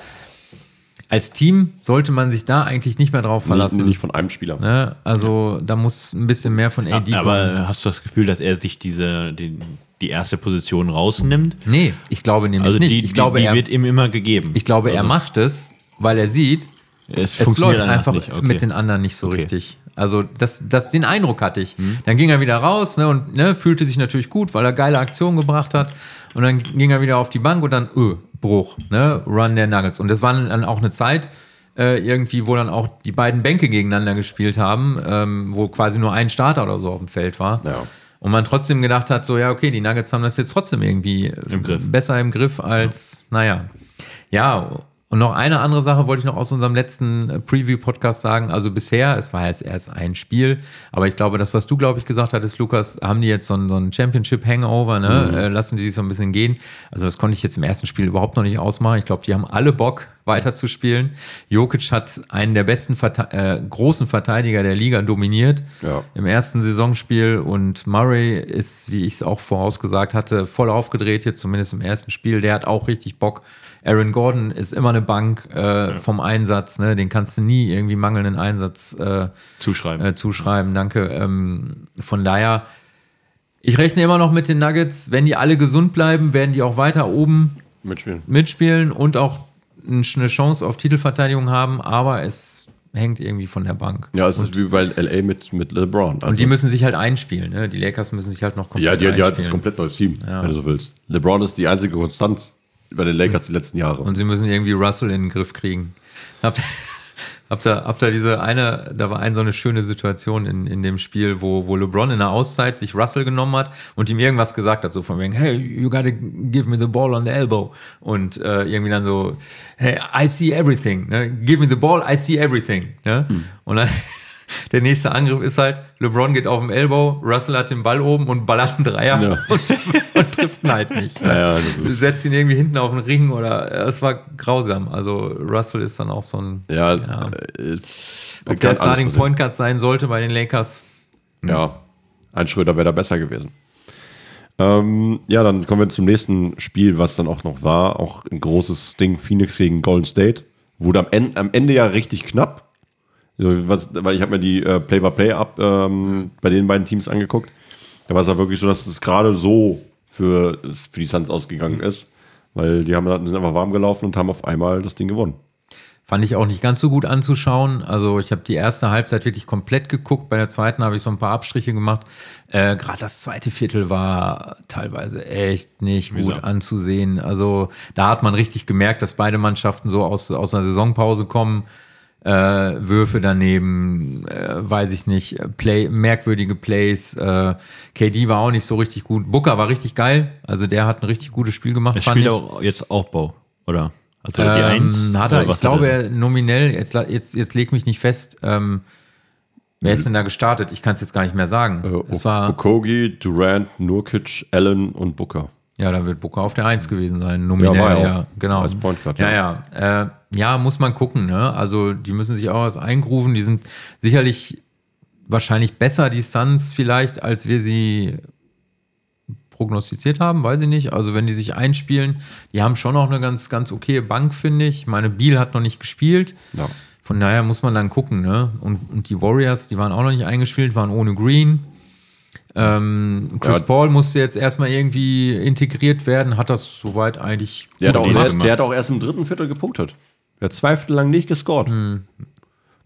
als Team sollte man sich da eigentlich nicht mehr drauf verlassen. Nicht, nicht von einem Spieler. Ne? Also da muss ein bisschen mehr von AD kommen. Aber hast du das Gefühl, dass er sich diese, die, die erste Position rausnimmt? Nee, ich glaube nämlich Also nicht. die, ich glaube, die, die er, wird ihm immer gegeben. ich glaube er also, macht es, weil er sieht, es, es läuft einfach nicht. Okay. mit den anderen nicht so Okay. richtig. Also das, das, den Eindruck hatte ich. Dann ging er wieder raus ne, und ne, fühlte sich natürlich gut, weil er geile Aktionen gebracht hat. Und dann ging er wieder auf die Bank und dann, öh, Bruch, ne, Run der Nuggets. Und das war dann auch eine Zeit, äh, irgendwie, wo dann auch die beiden Bänke gegeneinander gespielt haben, ähm, wo quasi nur ein Starter oder so auf dem Feld war. Ja. Und man trotzdem gedacht hat, so, ja, okay, die Nuggets haben das jetzt trotzdem irgendwie Im Griff. besser im Griff als, naja. Ja, und noch eine andere Sache wollte ich noch aus unserem letzten äh, Preview-Podcast sagen. Also bisher, es war jetzt erst ein Spiel, aber ich glaube, das, was du, glaube ich, gesagt hattest, Lukas, haben die jetzt so ein, so ein Championship-Hangover, ne? Äh, lassen die sich so ein bisschen gehen. Also das konnte ich jetzt im ersten Spiel überhaupt noch nicht ausmachen. Ich glaube, die haben alle Bock, weiterzuspielen. Jokic hat einen der besten Verte äh, großen Verteidiger der Liga dominiert Ja. im ersten Saisonspiel und Murray ist, wie ich es auch vorausgesagt hatte, voll aufgedreht jetzt, zumindest im ersten Spiel. Der hat auch richtig Bock. Aaron Gordon ist immer eine Bank äh, vom Einsatz, ne? den kannst du nie irgendwie mangelnden Einsatz äh, Zuschreiben. äh, zuschreiben. Danke. Ähm, von daher, ich rechne immer noch mit den Nuggets. Wenn die alle gesund bleiben, werden die auch weiter oben Mitspielen. mitspielen und auch eine Chance auf Titelverteidigung haben, aber es hängt irgendwie von der Bank. Ja, es ist wie bei LA mit, mit LeBron. Also, Und die müssen sich halt einspielen. Ne? Die Lakers müssen sich halt noch ja, komplett die, die hat das komplett neues Team, wenn du so willst. LeBron ist die einzige Konstanz bei den Lakers die letzten Jahre. Und sie müssen irgendwie Russell in den Griff kriegen. Habt, [LAUGHS] habt ihr, habt ihr diese eine, da war eine so eine schöne Situation in, in dem Spiel, wo, wo LeBron in der Auszeit sich Russell genommen hat und ihm irgendwas gesagt hat, so von wegen, hey, you gotta give me the ball on the elbow. Und äh, irgendwie dann so, hey, I see everything. Ne? Give me the ball, I see everything. Ne? Und dann [LAUGHS] der nächste Angriff ist halt, LeBron geht auf dem Elbow, Russell hat den Ball oben und ballert einen Dreier Ja. [LAUGHS] und, ihn halt nicht. Ne? Ja, setzt ihn irgendwie hinten auf den Ring oder es war grausam. Also Russell ist dann auch so ein, ja, Ja. Äh, ob der Starting. Point Guard sein sollte bei den Lakers. Ja, ein Schröder wäre da besser gewesen. Ähm, ja, dann kommen wir zum nächsten Spiel, was dann auch noch war. Auch ein großes Ding, Phoenix gegen Golden State. Wurde am Ende, am Ende ja richtig knapp. So, was, weil ich habe mir die äh, Play-by-Play-Up ähm, bei den beiden Teams angeguckt. Da war es ja wirklich so, dass es gerade so für, für die Suns ausgegangen ist. Weil die haben, dann- sind einfach warm gelaufen und haben auf einmal das Ding gewonnen. Fand ich auch nicht ganz so gut anzuschauen. Also ich habe die erste Halbzeit wirklich komplett geguckt. Bei der zweiten habe ich so ein paar Abstriche gemacht. Äh, Gerade das zweite Viertel war teilweise echt nicht gut Mühsam. anzusehen. Also da hat man richtig gemerkt, dass beide Mannschaften so aus, aus einer Saisonpause kommen. Äh, Würfe daneben, äh, weiß ich nicht, äh, Play, merkwürdige Plays. Äh, KD war auch nicht so richtig gut. Booker war richtig geil. Also der hat ein richtig gutes Spiel gemacht. Er fand spielt ich. auch jetzt Aufbau, oder? Also die Ähm, Eins. hat er, ich glaube, er? nominell, jetzt, jetzt, jetzt leg mich nicht fest, ähm, wer ist denn da gestartet? Ich kann es jetzt gar nicht mehr sagen. Äh, es war, Okogie, Durant, Nurkic, Allen und Booker. Ja, da wird Booker auf der Eins gewesen sein, nominell, Ja, ja, genau. Als Point Guard, ja, ja. ja. Äh, ja, muss man gucken, ne? Also, die müssen sich auch was eingrufen, die sind sicherlich wahrscheinlich besser, die Suns vielleicht, als wir sie prognostiziert haben, weiß ich nicht. Also wenn die sich einspielen, die haben schon noch eine ganz, ganz okaye Bank, finde ich. Meine Biel hat noch nicht gespielt. Ja. Von daher muss man dann gucken, ne? Und, und die Warriors, die waren auch noch nicht eingespielt, waren ohne Green. Ähm, Chris Ja. Paul musste jetzt erstmal irgendwie integriert werden, hat das soweit eigentlich Der hat, gut auch, gemacht. der, der hat auch erst im dritten Viertel gepunktet. Er hat zwei Viertel lang nicht gescored.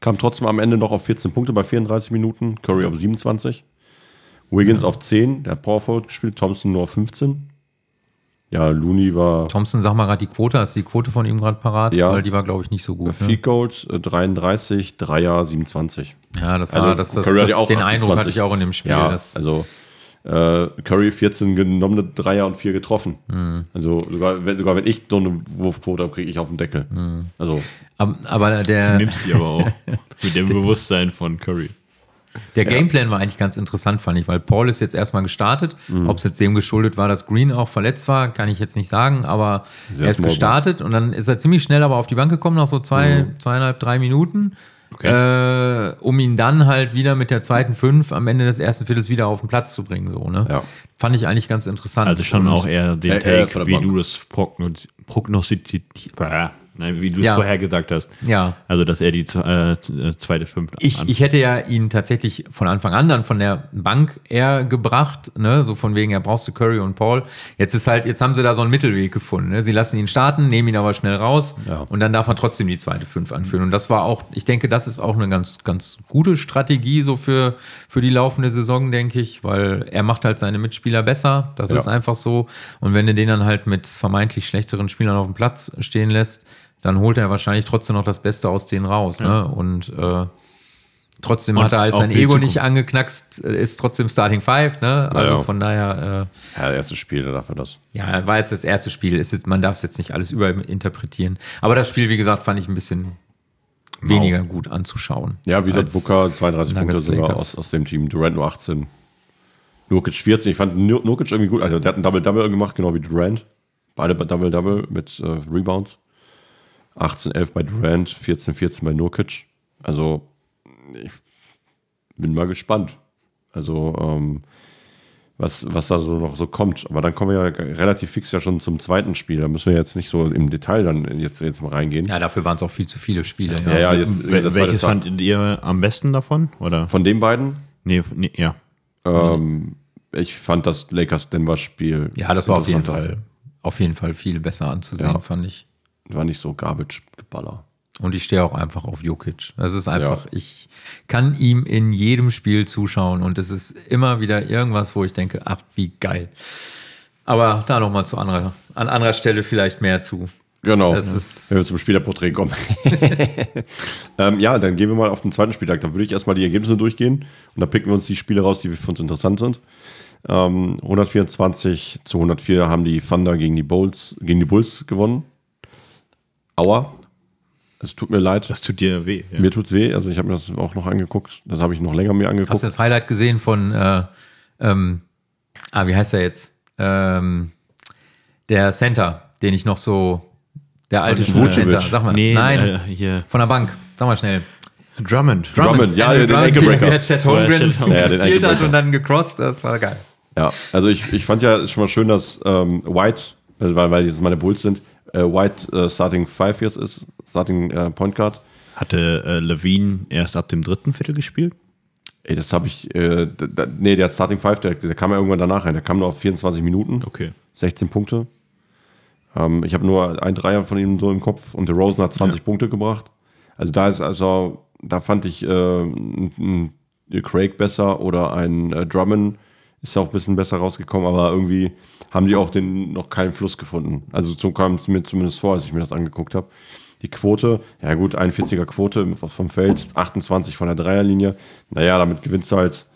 Kam trotzdem am Ende noch auf 14 Punkte bei 34 Minuten. Curry auf 27. Wiggins auf 10. Der hat Power Forward gespielt. Thompson nur auf 15. Ja, Looney war Thompson, sag mal gerade die Quote, hast du die Quote von ihm gerade parat? Ja. Weil die war, glaube ich, nicht so gut. Ne? Field Goals äh, 33, Dreier 27. Ja, das war, Also, das, das, das, den Eindruck 28. hatte ich auch in dem Spiel. Ja, das, also äh, Curry 14 genommene Dreier und 4 getroffen. Mhm. Also sogar wenn, sogar wenn ich so eine Wurfquote habe, kriege ich auf den Deckel. Mhm. Also Ab- aber der, Du nimmst sie aber auch. [LAUGHS] Mit dem Bewusstsein von Curry. Der Gameplan war eigentlich ganz interessant, fand ich, weil Paul ist jetzt erstmal gestartet. Mhm. Ob es jetzt dem geschuldet war, dass Green auch verletzt war, kann ich jetzt nicht sagen, aber Sehr er ist gestartet und dann ist er ziemlich schnell aber auf die Bank gekommen, nach so zwei, Mhm. zweieinhalb, drei Minuten. Äh, um ihn dann halt wieder mit der zweiten Fünf am Ende des ersten Viertels wieder auf den Platz zu bringen. So, ne? Ja. Fand ich eigentlich ganz interessant. Also schon Und- auch eher den Äh, äh, Take, der wie du das prognostiziert, prognostiziert äh, nein, wie du es Ja. vorher gesagt hast. Ja. Also, dass er die äh, zweite Fünf Ich, ich hätte ja ihn tatsächlich von Anfang an dann von der Bank eher gebracht, ne, so von wegen, er brauchst du Curry und Paul. Jetzt ist halt, jetzt haben sie da so einen Mittelweg gefunden. Ne? Sie lassen ihn starten, nehmen ihn aber schnell raus Ja. und dann darf er trotzdem die zweite Fünf anführen. Und das war auch, ich denke, das ist auch eine ganz, ganz gute Strategie so für, für die laufende Saison, denke ich, weil er macht halt seine Mitspieler besser. Das Ja. ist einfach so. Und wenn du den dann halt mit vermeintlich schlechteren Spielern auf dem Platz stehen lässt, dann holt er wahrscheinlich trotzdem noch das Beste aus denen raus. Ne? Und äh, Trotzdem Und hat er halt sein Ego nicht angeknackst, äh, ist trotzdem Starting Five, ne? Also Ja, ja. von daher, Ja, erstes Spiel, da darf er das. äh, ja, war jetzt das erste Spiel. Ist man darf es jetzt nicht alles überinterpretieren. Aber das Spiel, wie gesagt, fand ich ein bisschen weniger gut anzuschauen. Ja, wie gesagt, Booker 32 Punkte sogar aus, aus dem Team. Durant nur 18. Nurkic 14. Ich fand Nur- Nurkic irgendwie gut. Also der hat ein Double-Double gemacht, genau wie Durant. Beide bei Double-Double mit äh, Rebounds. 18, 11 bei Durant, 14, 14 bei Nurkic. Also ich bin mal gespannt. Also ähm, was, was da so noch so kommt. Aber dann kommen wir ja relativ fix ja schon zum zweiten Spiel. Da müssen wir jetzt nicht so im Detail dann jetzt, jetzt mal reingehen. Ja, dafür waren es auch viel zu viele Spiele. Ja, ja, jetzt Wel- das Welches fandet ihr am besten davon? Oder? Von den beiden Nee, nee ja. Ähm, ich fand das Lakers-Denver-Spiel. Ja, das war auf jeden. Fall, auf jeden Fall viel besser anzusehen, Ja. fand ich. War nicht so Garbage-Geballer. Und ich stehe auch einfach auf Jokic. Das ist einfach, ich kann ihm in jedem Spiel zuschauen und es ist immer wieder irgendwas, wo ich denke, ach, wie geil. Aber da nochmal zu anderer, an anderer Stelle vielleicht mehr zu. Genau. Das ist- Wenn wir zum Spielerporträt kommen. [LAUGHS] ähm, ja, dann gehen wir mal auf den zweiten Spieltag. Da würde ich erstmal die Ergebnisse durchgehen und da picken wir uns die Spiele raus, die für uns interessant sind. Ähm, 124 zu 104 haben die Thunder gegen die Bulls, gegen die Bulls gewonnen. Aua. Es tut mir leid. Das tut dir weh. Ja. Mir tut's weh. Also ich habe mir das auch noch angeguckt. Das habe ich noch länger mir angeguckt. Hast du das Highlight gesehen von, äh, ähm, ah, wie heißt er jetzt? Ähm, der Center, den ich noch so, der alte Vucevic. Center, sag mal. Nee, Nein, äh, hier. von der Bank, sag mal schnell. Drummond. Drummond, ja, Andrew den Drummond, Ankle-Breaker. Der er Holmgren Chet Holmgren- [LAUGHS] Ja, den gezielt hat und dann gecrossed, das war geil. Ja, also ich, ich fand ja schon mal schön, dass ähm, White, weil, weil jetzt meine Bulls sind, äh, White äh, Starting Five jetzt ist, Starting äh, Point Guard. Hatte äh, Levine erst ab dem dritten Viertel gespielt? Ey, das habe ich, äh, da, nee, der Starting Five, der, der kam ja irgendwann danach rein. Der kam nur auf 24 Minuten, Okay. 16 Punkte. Ähm, ich habe nur ein Dreier von ihm so im Kopf und der Rosen hat 20 Punkte gebracht. Also da ist also, da fand ich äh, ein, ein Craig besser oder ein äh, Drummond ist auch ein bisschen besser rausgekommen, aber irgendwie haben die auch den noch keinen Fluss gefunden. Also so kam es mir zumindest vor, als ich mir das angeguckt habe. Die Quote, ja gut, 41er Quote vom Feld, 28 von der Dreierlinie. Naja, damit gewinnst du halt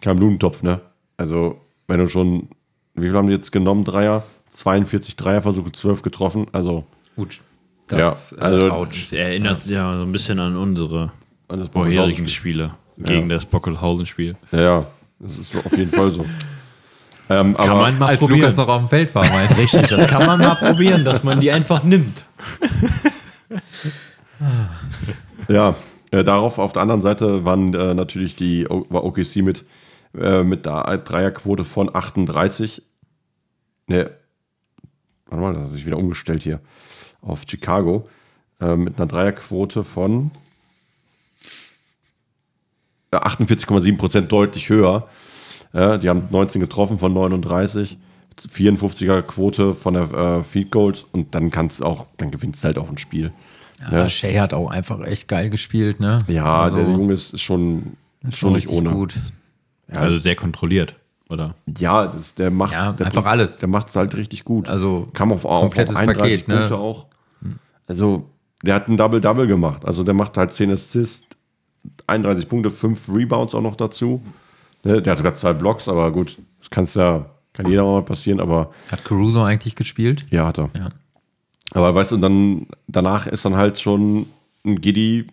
keinen Blumentopf, ne? Also, wenn du schon, wie viel haben die jetzt genommen, Dreier? 42 Dreierversuche, 12 getroffen. Also, Gut. Das, Ja, also- äh, ouch. Erinnert ja so ein bisschen an unsere an das vorherigen Spiele gegen das Bockelhausen-Spiel. Ja, ja, das ist so auf jeden Fall so. Ähm, Kann aber, man mal Als probieren. Lukas noch auf dem Feld war, meinst du? Richtig, das kann man mal probieren, dass man die einfach nimmt. [LAUGHS] Ja, äh, darauf auf der anderen Seite waren äh, natürlich die O- war OKC mit, äh, mit einer Dreierquote von 38. Ne, warte mal, das hat sich wieder umgestellt hier auf Chicago. Äh, mit einer Dreierquote von äh, 48,7 Prozent deutlich höher. Ja, die haben 19 getroffen von 39. 54er Quote von der äh, Field Goals und dann kannst du auch, dann gewinnst du halt auch ein Spiel. Ja, Shea hat auch einfach echt geil gespielt, ne? Ja, Also, der Junge ist, ist schon, ist schon nicht richtig ohne. gut. Ja, Also sehr kontrolliert, oder? ja das, der macht Ja, der einfach alles. Der macht es halt richtig gut. Also, kam auf, auf, auf komplettes 31 Paket, ne? Punkte auch. Also der hat ein Double-Double gemacht. Also der macht halt 10 Assists, 31 Punkte, 5 Rebounds auch noch dazu. Ne, Der hat sogar zwei Blocks, aber gut, das kann's ja, kann jeder mal passieren, aber Hat Caruso eigentlich gespielt? ja, hat er. Ja. Aber weißt du, dann danach ist dann halt schon ein Giddy,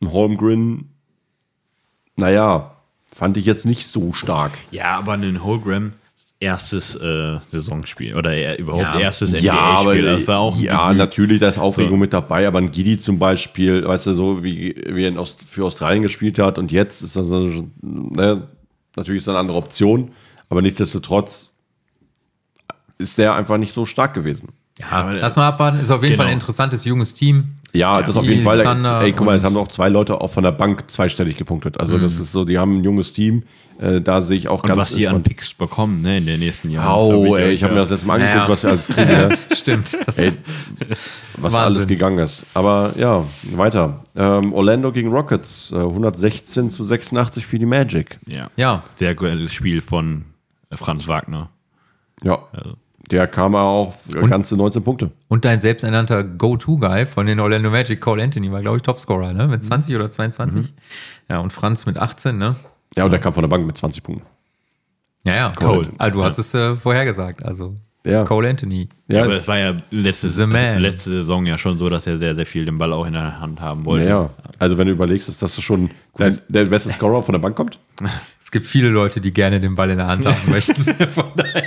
ein Holmgren, naja, fand ich jetzt nicht so stark. Ja, aber ein Holgram erstes äh, Saisonspiel oder eher überhaupt Ja. erstes Ja, aber NBA-Spiel. Das war auch ja, natürlich, da ist Aufregung So. mit dabei, aber ein Gidi zum Beispiel, weißt du, so wie, wie er Ost, für Australien gespielt hat und jetzt ist das so, ne, natürlich ist das eine andere Option, aber nichtsdestotrotz ist der einfach nicht so stark gewesen. Ja, lass mal abwarten. Ist auf jeden Genau. Fall ein interessantes junges Team. Ja, das auf jeden Fall. Thunder Ey, guck mal, es und- haben auch zwei Leute auch von der Bank zweistellig gepunktet. Also das ist so, die haben ein junges Team. Äh, da sehe ich auch Und ganz was die an Picks bekommen, ne, in den nächsten Jahren. Hab ey, ich habe mir das letzte Mal angeguckt, Ja. was wir alles kriegen, ne? [LAUGHS] Stimmt. Das ey, ist, was Wahnsinn. alles gegangen ist. Aber ja, weiter. Ähm, Orlando gegen Rockets, äh, 116 zu 86 für die Magic. Ja. Ja. Sehr geiles Spiel von äh, Franz Wagner. Ja, der kam auch für ganze 19 Punkte. und dein selbsternannter Go-To-Guy von den Orlando Magic, Cole Anthony, war, glaube ich, Topscorer, ne? Mit 20 oder 22. Ja, und Franz mit 18, ne? Ja, und der kam von der Bank mit 20 Punkten. Ja, ja. Cole. Also, du hast es äh, vorhergesagt. Also, Ja. Cole Anthony. Ja, aber es war ja letzte, Man. letzte Saison ja schon so, dass er sehr, sehr viel den Ball auch in der Hand haben wollte. ja, also wenn du überlegst, ist das schon dein, der beste Scorer von der Bank kommt? [LAUGHS] Es gibt viele Leute, die gerne den Ball in der Hand haben möchten. [LAUGHS] Von daher,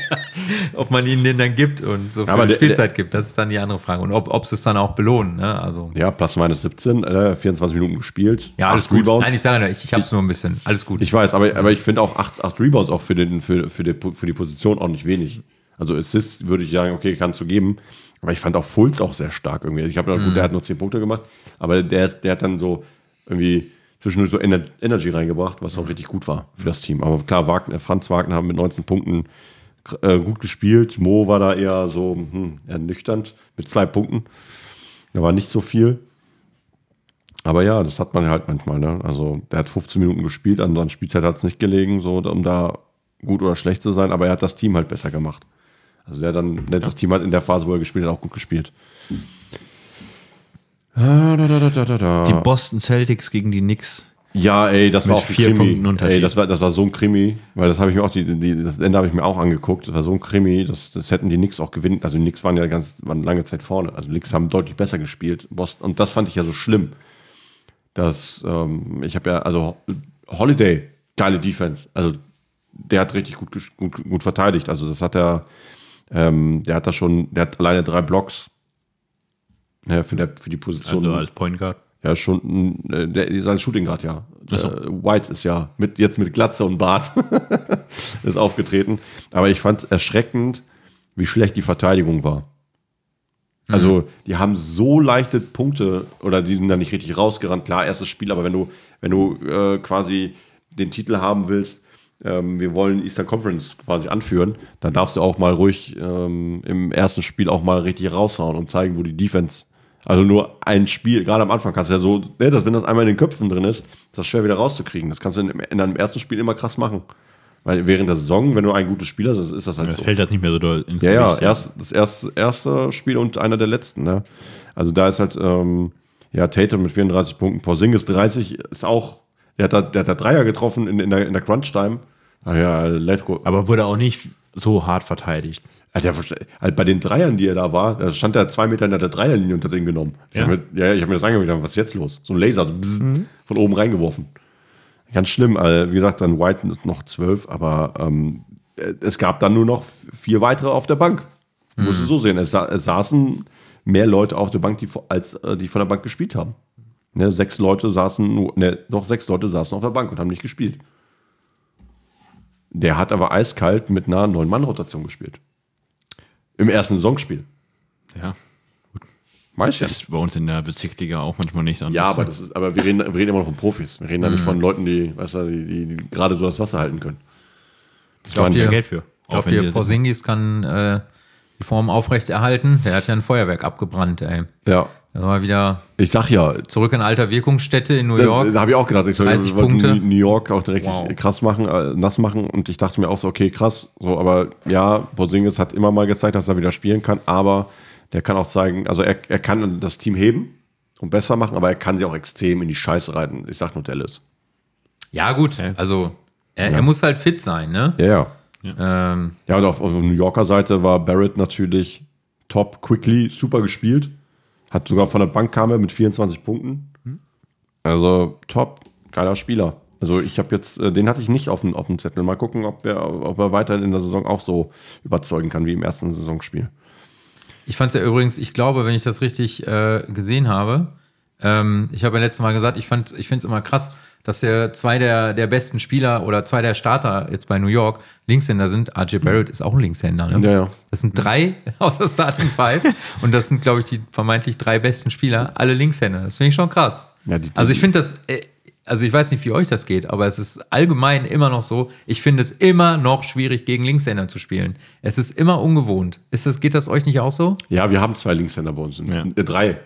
ob man ihnen den dann gibt und so viel Aber der- Spielzeit gibt, das ist dann die andere Frage. Und ob, ob sie es dann auch belohnen. Ne? Also, Ja, plus minus 17, äh, 24 Minuten gespielt. ja, alles acht gut. Rebounds. Nein, ich sage nur, ich, ich habe es nur ein bisschen. Alles gut. Ich weiß, aber, aber ich finde auch 8, acht Rebounds auch für, den, für, für, die, für die Position auch nicht wenig. Also Assist würde ich sagen, okay, kannst du geben. Aber ich fand auch Fultz auch sehr stark irgendwie. Ich habe ja Mhm. gut, der hat nur 10 Punkte gemacht, aber der, ist, der hat dann so irgendwie zwischendurch so Ener Energy reingebracht, was Mhm. auch richtig gut war für das Team. Aber klar, Wagner, Franz Wagner haben mit 19 Punkten äh, gut gespielt. Mo war da eher so hm, ernüchternd mit zwei Punkten. Da war nicht so viel. Aber ja, das hat man halt manchmal. Ne? Also der hat 15 Minuten gespielt, an seiner Spielzeit hat es nicht gelegen, so um da gut oder schlecht zu sein, aber er hat das Team halt besser gemacht. Also der hat dann, der das Team hat in der Phase, wo er gespielt hat, auch gut gespielt. Da, da, da, da, da, da. Die Boston Celtics gegen die Knicks. Ja, ey, das war Mit auch ein vier Krimi. Punkten Unterschied. Ey, das war, das war so ein Krimi, weil das habe ich mir auch, die, die, das Ende habe ich mir auch angeguckt. Das war so ein Krimi, das, das hätten die Knicks auch gewinnen. Also die Knicks waren ja ganz, waren lange Zeit vorne. Also die Knicks haben deutlich besser gespielt. Boston, und das fand ich ja so schlimm. Dass, ähm, ich habe ja, also Holiday, geile Defense. Also der hat richtig gut, gut, gut verteidigt. Also das hat er, ähm, der hat da schon, der hat alleine drei Blocks. Ja, für, der, für die Position. Also als Point Guard. Ja, schon, äh, der ist ein Shooting Guard, ja. Äh, White ist ja mit, jetzt mit Glatze und Bart [LAUGHS] ist aufgetreten. Aber ich fand erschreckend, wie schlecht die Verteidigung war. Also, die haben so leichte Punkte oder die sind da nicht richtig rausgerannt. Klar, erstes Spiel, aber wenn du, wenn du äh, quasi den Titel haben willst, ähm, wir wollen Eastern Conference quasi anführen, dann darfst du auch mal ruhig ähm, im ersten Spiel auch mal richtig raushauen und zeigen, wo die Defense. Also nur ein Spiel, gerade am Anfang kannst du ja so, ne, dass wenn das einmal in den Köpfen drin ist, ist das schwer wieder rauszukriegen. Das kannst du in, in einem ersten Spiel immer krass machen. Weil während der Saison, wenn du ein gutes Spiel hast, ist das halt Das so. fällt das nicht mehr so doll ins Ja, ja, Gewicht, erst, das erste, erste Spiel und einer der letzten. Ne? Also da ist halt, ähm, ja, Tatum mit 34 Punkten, Porzingis 30 ist auch, der hat da, der hat da Dreier getroffen in, in der, in der Crunch-Time. Ah ja, let's go. Aber wurde auch nicht so hart verteidigt. Halt bei den Dreiern, die er da war, da stand er zwei Meter in der Dreierlinie und hat den genommen. Ich Ja? hab mir, ja, ich habe mir das angeguckt, was ist jetzt los? So ein Laser, so bzzz, von oben reingeworfen. Ganz schlimm. Also, wie gesagt, dann White noch zwölf, aber ähm, es gab dann nur noch vier weitere auf der Bank. Musst du so sehen. Es, sa es saßen mehr Leute auf der Bank, die, als äh, die von der Bank gespielt haben. Ne, sechs Leute saßen, ne, doch sechs Leute saßen auf der Bank und haben nicht gespielt. Der hat aber eiskalt mit einer Neun-Mann-Rotation gespielt. Im ersten Saisonspiel. Ja. Weißt du? Das ist bei uns in der Bezirksliga auch manchmal nicht anders. Ja, aber das ist, aber wir reden, wir reden immer noch von Profis. Wir reden da nicht von Leuten, die, weißt du, die, die, die gerade so das Wasser halten können. Ich glaube, Geld für. Ich glaube, hier Porzingis kann äh, die Form aufrechterhalten. Der hat ja ein Feuerwerk abgebrannt, ey. Ja. Da war wieder Ich sag ja, zurück in alter Wirkungsstätte in New das, York. da habe ich auch gedacht, ich soll 30 wollten Punkte. New York auch direkt Wow. krass machen, äh, nass machen und ich dachte mir auch so, okay, krass, so, aber ja, Porzingis hat immer mal gezeigt, dass er wieder spielen kann, aber der kann auch zeigen, also er, er kann das Team heben und besser machen, aber er kann sie auch extrem in die Scheiße reiten. Ich sag nur Dallas. Ja, gut. Also, er, er muss halt fit sein, ne? Ja, ja. Ähm, Ja, und auf, auf der New Yorker Seite war Barrett natürlich top, quickly, super gespielt. Hat sogar von der Bank kam er mit 24 Punkten. Also top, geiler Spieler. Also ich habe jetzt, äh, den hatte ich nicht auf dem, auf dem Zettel. Mal gucken, ob, wir, ob er weiterhin in der Saison auch so überzeugen kann wie im ersten Saisonspiel. Ich fand es ja übrigens, ich glaube, wenn ich das richtig äh, gesehen habe, ähm, ich habe ja letztes Mal gesagt, ich, fand- ich finde es immer krass, dass der zwei der, der besten Spieler oder zwei der Starter jetzt bei New York Linkshänder sind. RJ Barrett ist auch ein Linkshänder. Ne? Ja, ja. Das sind drei [LAUGHS] aus der Starting Five [LAUGHS] und das sind, glaube ich, die vermeintlich drei besten Spieler, alle Linkshänder. Das finde ich schon krass. Ja, die- die- also ich finde das, äh, also ich weiß nicht, wie euch das geht, aber es ist allgemein immer noch so, ich finde es immer noch schwierig, gegen Linkshänder zu spielen. Es ist immer ungewohnt. Ist das, geht das euch nicht auch so? Ja, wir haben zwei Linkshänder bei uns. Ja. Äh, drei.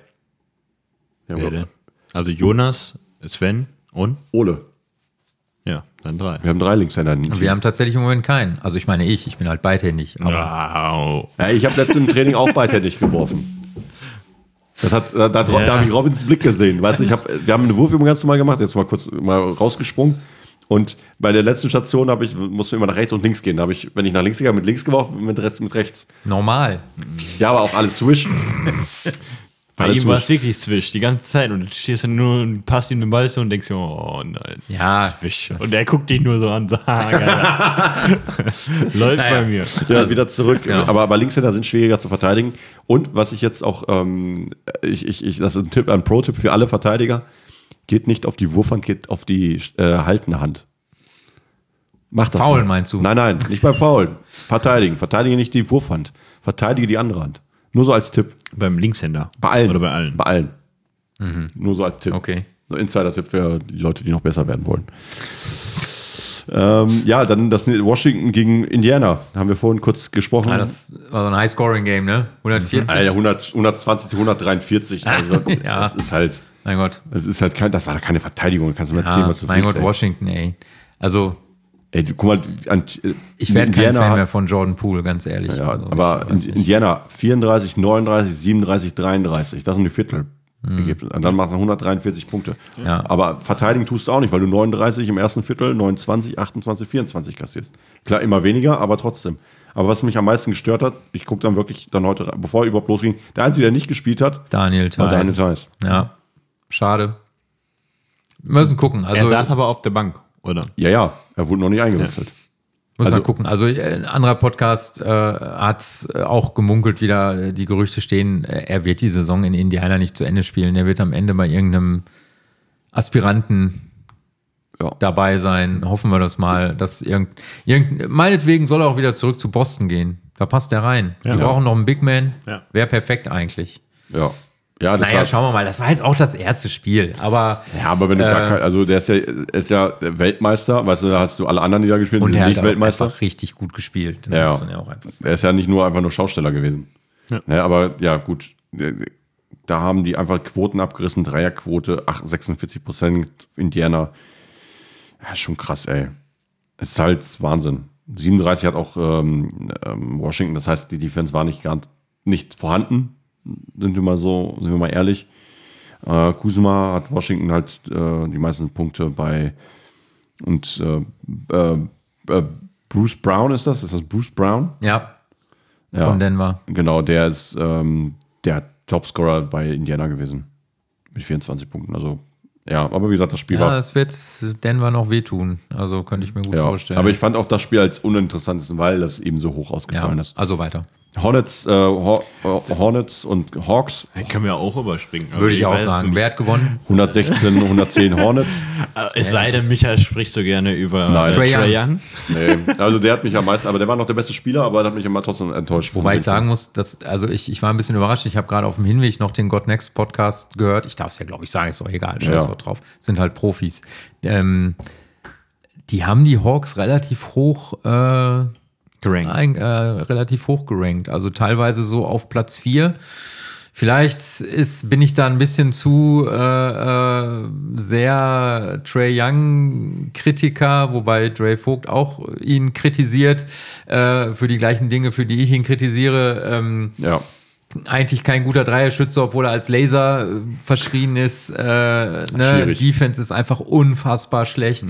Ja, Wer? Also Jonas, Sven und? Ole. Ja, dann drei. Wir haben drei Linkshänder. Team. Wir haben tatsächlich im Moment keinen. Also ich meine ich, ich bin halt beidhändig. Aber Wow. Ja, ich habe letztens im Training auch beidhändig geworfen. Das hat, da, da, da habe ich Robins Blick gesehen. Weißt ich hab, wir haben eine Wurfübung ganz normal gemacht, jetzt mal kurz mal rausgesprungen. Und bei der letzten Station habe ich, musste immer nach rechts und links gehen. Da habe ich, wenn ich nach links gegangen mit links geworfen, mit rechts, mit rechts. normal. Ja, aber auch alles Swish. Bei Alles ihm war es wirklich Swish die ganze Zeit und du stehst dann nur und passt ihm den Ball zu und denkst dir, oh nein. Ja. Swish. Und er guckt dich nur so an. so, [LAUGHS] ah, geil. [LAUGHS] Läuft Naja. bei mir. Ja, wieder zurück. Ja. Aber, aber Linkshänder sind schwieriger zu verteidigen. Und was ich jetzt auch, ähm, ich, ich, ich, das ist ein Tipp, ein Pro-Tipp für alle Verteidiger. Geht nicht auf die Wurfhand, geht auf die äh, haltende Hand. Mach das. Faulen mal. meinst du? Nein, nein, nicht beim Faulen. Verteidigen. Verteidige nicht die Wurfhand. Verteidige die andere Hand. Nur so als Tipp. Beim Linkshänder. Bei allen. Oder bei allen. Bei allen. Nur so als Tipp. Okay. So Insider-Tipp für die Leute, die noch besser werden wollen. Ähm, ja, dann das Washington gegen Indiana. Haben wir vorhin kurz gesprochen. Ja, das war so ein High-Scoring-Game, ne? 140. Alter, 100, 120 zu 143. Also, [LAUGHS] Ja. das ist halt, Mein Gott. das ist halt kein, das war keine Verteidigung. Kannst du mir erzählen, Ja, was du mein Gott, Washington, ey. Also, Ey, guck mal, an, äh, ich werde kein Fan mehr von Jordan Poole, ganz ehrlich. Ja, Also, aber. Indiana 34, 39, 37, 33. Das sind die Viertel. Und dann machst du 143 Punkte. Mhm. Ja. Aber verteidigen tust du auch nicht, weil du 39 im ersten Viertel, 29, 28, 24 kassierst. Klar, immer weniger, aber trotzdem. Aber was mich am meisten gestört hat, ich gucke dann wirklich dann heute, rein, bevor er überhaupt losging, der Einzige, der nicht gespielt hat, Daniel war Daniel. Theiss. Ja, schade. Wir müssen gucken. Also, Er saß aber auf der Bank, oder? Ja, ja, er wurde noch nicht eingewechselt. Muss Also- mal gucken. Also äh, ein anderer Podcast äh, hat äh, auch gemunkelt wieder, äh, die Gerüchte stehen, äh, er wird die Saison in Indiana nicht zu Ende spielen. Er wird am Ende bei irgendeinem Aspiranten Ja. dabei sein. Hoffen wir das mal, dass irgend, irgend meinetwegen soll er auch wieder zurück zu Boston gehen. Da passt er rein. Wir Ja. brauchen noch einen Big Man. Ja. Wäre perfekt eigentlich. Ja. Ja, das Naja, war, schauen wir mal. Das war jetzt auch das erste Spiel. Aber ja, aber wenn du gar Äh, kein, also der ist ja, ist ja Weltmeister, weißt du, da hast du alle anderen, die da gespielt haben, und die sind hat nicht auch Weltmeister. einfach richtig gut gespielt. Das Ja. muss man ja auch einfach sagen. Er ist ja nicht nur einfach nur Schausteller gewesen. Ja. aber ja, gut. Da haben die einfach Quoten abgerissen, Dreierquote, ach, 46 Prozent Indiana. Ja, schon krass, ey. Es ist halt Wahnsinn. 37 hat auch ähm, ähm, Washington, das heißt, die Defense war nicht ganz nicht vorhanden, sind wir mal so, sind wir mal ehrlich. Äh, Kuzma hat Washington halt äh, die meisten Punkte bei und äh, äh, äh, Bruce Brown ist das? Ist das Bruce Brown? Ja, Ja. von Denver. Genau, der ist ähm, der Topscorer bei Indiana gewesen. Mit 24 Punkten. Also, ja, aber wie gesagt, das Spiel Ja, war. es wird Denver noch wehtun. Also könnte ich mir gut Ja, vorstellen. aber ich fand auch das Spiel als uninteressantesten, weil das eben so hoch ausgefallen ja, ist. also weiter. Hornets, äh, äh, Hornets und Hawks, Den können wir auch überspringen. Würde ich auch weiß sagen. Wer hat gewonnen? 116, 110 Hornets. [LAUGHS] Äh, Es sei denn, Michael spricht so gerne über Nein. äh, Trae Young. Young. Nee, also der hat mich am meisten, aber der war noch der beste Spieler, aber der hat mich immer trotzdem enttäuscht. Wobei ich sagen muss, dass, also ich, ich war ein bisschen überrascht. Ich habe gerade auf dem Hinweg noch den God Next Podcast gehört. Ich darf es ja, glaube ich, sagen, ist doch egal, scheiß Ja. doch drauf. Sind halt Profis. Ähm, die haben die Hawks relativ hoch, äh, Gerankt. ein, äh, relativ hoch gerankt. Also teilweise so auf Platz 4. Vielleicht ist, bin ich da ein bisschen zu äh, äh, sehr Trey Young-Kritiker, wobei Dre Vogt auch ihn kritisiert äh, für die gleichen Dinge, für die ich ihn kritisiere. Ähm, Ja. eigentlich kein guter Dreierschütze, obwohl er als Laser äh, verschrien ist. Äh, ne? Defense ist einfach unfassbar schlecht.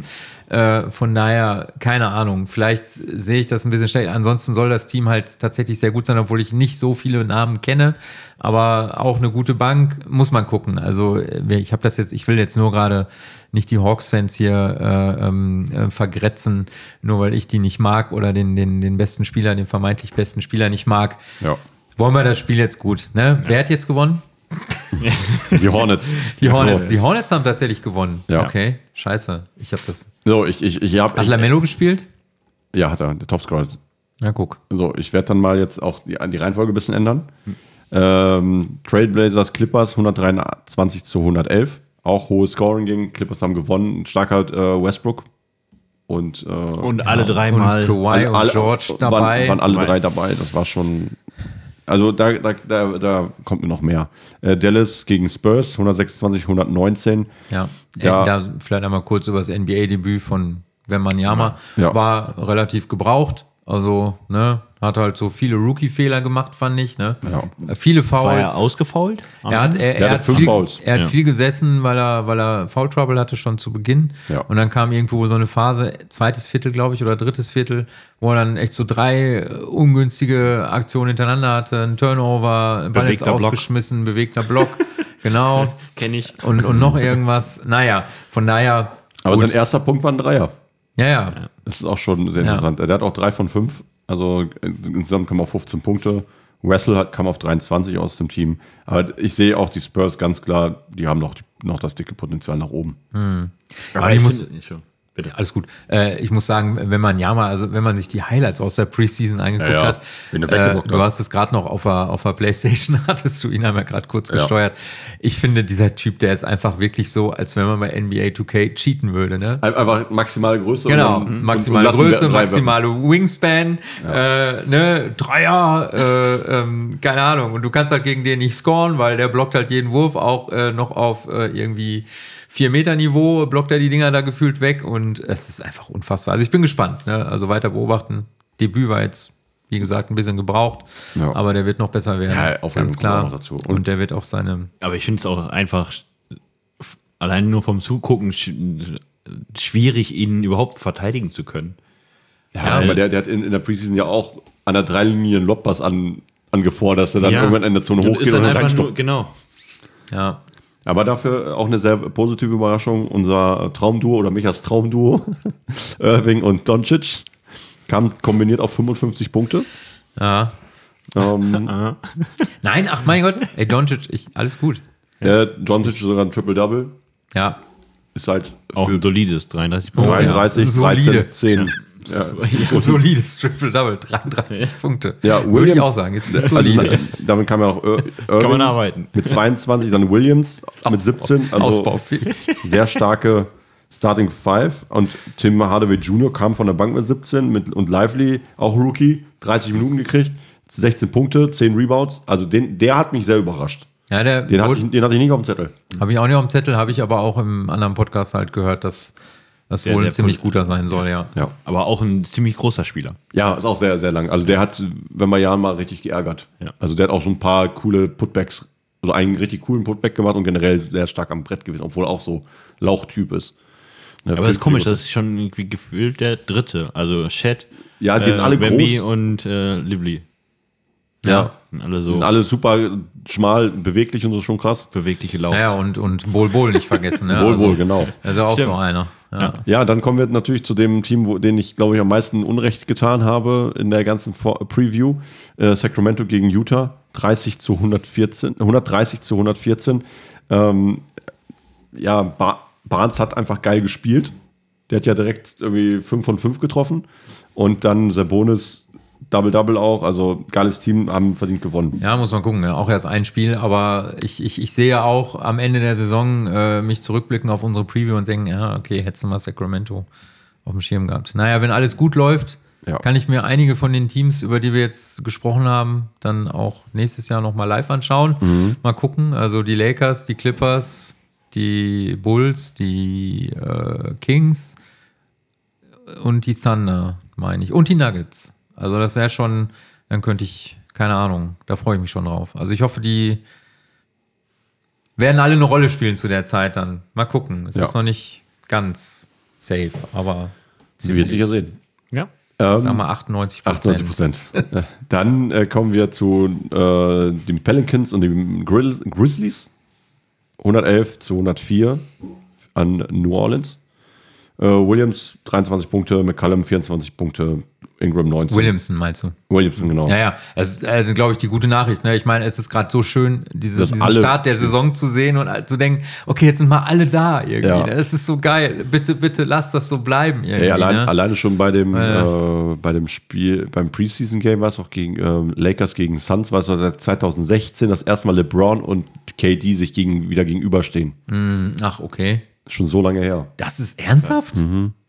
Äh, von daher, keine Ahnung. Vielleicht sehe ich das ein bisschen schlecht. Ansonsten soll das Team halt tatsächlich sehr gut sein, obwohl ich nicht so viele Namen kenne. Aber auch eine gute Bank muss man gucken. Also äh, ich habe das jetzt, ich will jetzt nur gerade nicht die Hawks-Fans hier äh, ähm, äh, vergrätzen, nur weil ich die nicht mag oder den, den, den besten Spieler, den vermeintlich besten Spieler nicht mag. Ja. Wollen wir das Spiel jetzt gut, ne? Wer hat jetzt gewonnen? Die Hornets. Die Hornets. Hornets. Die Hornets haben tatsächlich gewonnen. Ja. Okay, scheiße. Ich habe das. So, ich, ich, ich habe. Hat Lamello gespielt? Ja, hat er, der Topscorer. Na guck. So, ich werde dann mal jetzt auch die, die Reihenfolge ein bisschen ändern. Ähm, Trailblazers Clippers 123 zu 111. Auch hohes Scoring gegen Clippers haben gewonnen. Stark halt äh, Westbrook. Und, äh, Und alle Und dreimal. Kawhi und alle- George waren, dabei. Waren alle drei dabei. Das war schon. Also da, da, da, da kommt mir noch mehr. Äh, Dallas gegen Spurs 126, 119. Ja. Da- da vielleicht einmal kurz über das NBA-Debüt von Wembanyama. Ja. War relativ gebraucht. Also, ne, hat halt so viele Rookie-Fehler gemacht, fand ich. Ne? Ja. Viele Fouls. War er ausgefault? Er hat, er, er hat, fünf viel, Fouls. er hat Ja. viel gesessen, weil er, weil er Foul Trouble hatte schon zu Beginn. Ja. Und dann kam irgendwo so eine Phase, zweites Viertel, glaube ich, oder drittes Viertel, wo er dann echt so drei äh, ungünstige Aktionen hintereinander hatte. Ein Turnover, ein Ball jetzt Bewegter Block. ausgeschmissen, bewegter Block. [LAUGHS] genau. Kenne ich. Und, und noch irgendwas. Naja, von daher. Aber gut. sein erster Punkt war ein Dreier. ja, ja, Das ist auch schon sehr interessant. Der hat auch drei von fünf. Also äh, insgesamt kam auf 15 Punkte. Wessel hat, kam auf 23 aus dem Team. Aber ich sehe auch die Spurs ganz klar, die haben noch, noch das dicke Potenzial nach oben. Aber ich muss, finde- schon. Bitte. Alles gut. Äh, ich muss sagen, wenn man ja mal, also wenn man sich die Highlights aus der Preseason angeguckt Ja, ja. hat, äh, du hast es gerade noch auf der, auf der Playstation, [LAUGHS] hattest du ihn einmal gerade kurz Ja. gesteuert. Ich finde, dieser Typ, der ist einfach wirklich so, als wenn man bei NBA 2K cheaten würde, ne? Ein- Einfach maximale Größe. Genau, und maximale und- und Größe, maximale Wingspan, äh, ne, Dreier, äh, ähm, keine Ahnung. Und du kannst halt gegen den nicht scoren, weil der blockt halt jeden Wurf auch äh, noch auf äh, irgendwie 4 Meter Niveau, blockt er die Dinger da gefühlt weg und es ist einfach unfassbar. Also ich bin gespannt, ne? also weiter beobachten. Debüt war jetzt, wie gesagt, ein bisschen gebraucht, Ja. aber der wird noch besser werden, Ja, Aufwärmung ganz klar. dazu. Und, Und- der wird auch seine, Aber ich finde es auch einfach allein nur vom Zugucken sch schwierig, ihn überhaupt verteidigen zu können. Ja, Ja, aber weil- der, der hat in, in der Preseason ja auch an der Dreilinie einen Lobpass an, angefordert, dass er dann Ja. irgendwann in der Zone Und hochgeht ist und dann dann einfach nur, genau. ja, Aber dafür auch eine sehr positive Überraschung. Unser Traumduo oder Michas Traumduo, [LAUGHS] Irving und Doncic, kam kombiniert auf 55 Punkte. ja. Ähm, [LAUGHS] Nein, ach mein Gott, ey Doncic, ich, alles gut. der Doncic sogar ein Triple-Double. Ja, Ist halt Auch für ein solides 33 Punkte. 33, ja. Solide. 13, 10. Ja. [LAUGHS] solides Triple-Double, 33 Punkte. Ja, Würde Williams. ich auch sagen, ist, [LAUGHS] ist solide. damit kam ja auch Ir Irving Kann man arbeiten. mit 22, dann Williams [LAUGHS] mit 17. Also Ausbaufähig. sehr starke Starting Five. Und Tim Hardaway Jr. kam von der Bank mit 17 mit, und Lively, auch Rookie, 30 Minuten gekriegt, 16 Punkte, 10 Rebounds. Also den, der hat mich sehr überrascht. Ja, der Den hatte, ich, den hatte ich nicht auf dem Zettel. habe ich auch nicht auf dem Zettel, habe ich aber auch im anderen Podcast halt gehört, dass das Sehr, wohl ein ziemlich guter sein soll, ja. Ja. Aber auch ein ziemlich großer Spieler. Ja, ist auch sehr, sehr lang. Also der hat, wenn man Jahren mal richtig geärgert. Ja. Also der hat auch so ein paar coole Putbacks, also einen richtig coolen Putback gemacht und generell sehr stark am Brett gewesen, obwohl er auch so Lauchtyp ist. Ne, Aber das ist komisch, das ist schon irgendwie gefühlt der dritte. Also Shed, Ja, die sind alle Wemby groß. und äh, Lively. Ja. Sind alle so Sind alle super schmal, beweglich und so schon krass. bewegliche Laufs. Naja, und, und Bol Bol nicht vergessen. Ne? Wohl, wohl, genau. Also auch Stimmt. so einer. Ja. Ja, dann kommen wir natürlich zu dem Team, wo, den ich, glaube ich, am meisten Unrecht getan habe in der ganzen Vor Preview. Äh, Sacramento gegen Utah, 30 zu 114, 130 zu 114. Ähm, ja, ba Barnes hat einfach geil gespielt. Der hat ja direkt irgendwie 5 von 5 getroffen. Und dann Sabonis Double-Double auch. Also geiles Team, haben verdient gewonnen. Ja, muss man gucken. Ja. Auch erst ein Spiel, aber ich, ich, ich sehe auch am Ende der Saison äh, mich zurückblicken auf unsere Preview und denken, ja, okay, hättest du mal Sacramento auf dem Schirm gehabt. Naja, wenn alles gut läuft, Ja. kann ich mir einige von den Teams, über die wir jetzt gesprochen haben, dann auch nächstes Jahr nochmal live anschauen. Mal gucken. Also die Lakers, die Clippers, die Bulls, die äh, Kings und die Thunder, meine ich. Und die Nuggets. Also das wäre schon, dann könnte ich, keine Ahnung, da freue ich mich schon drauf. Also ich hoffe, die werden alle eine Rolle spielen zu der Zeit dann. Mal gucken. Es Ja. ist noch nicht ganz safe, aber Sie wird sicher sehen. Ja. Ähm, Sagen wir 98 98 Prozent. Dann äh, kommen wir zu äh, den Pelicans und den Grizz Grizzlies. 111 zu 104 an New Orleans. Äh, Williams 23 Punkte, McCallum 24 Punkte, Ingram 19. Williamson meinst du? Williamson, genau. Ja, ja, das ist, äh, glaube ich, die gute Nachricht. Ne? Ich meine, es ist gerade so schön, diese, diesen Start der Saison zu sehen und zu denken, okay, jetzt sind mal alle da irgendwie. Ja. Ne? Das ist so geil. Bitte, bitte lass das so bleiben irgendwie. Ey, allein, ne? alleine schon bei dem, Ja. äh, bei dem Spiel, beim Preseason-Game war es auch gegen ähm, Lakers gegen Suns, war es seit 2016 das erste Mal LeBron und KD sich gegen, wieder gegenüberstehen. Ach, okay. Schon so lange her. Das ist ernsthaft?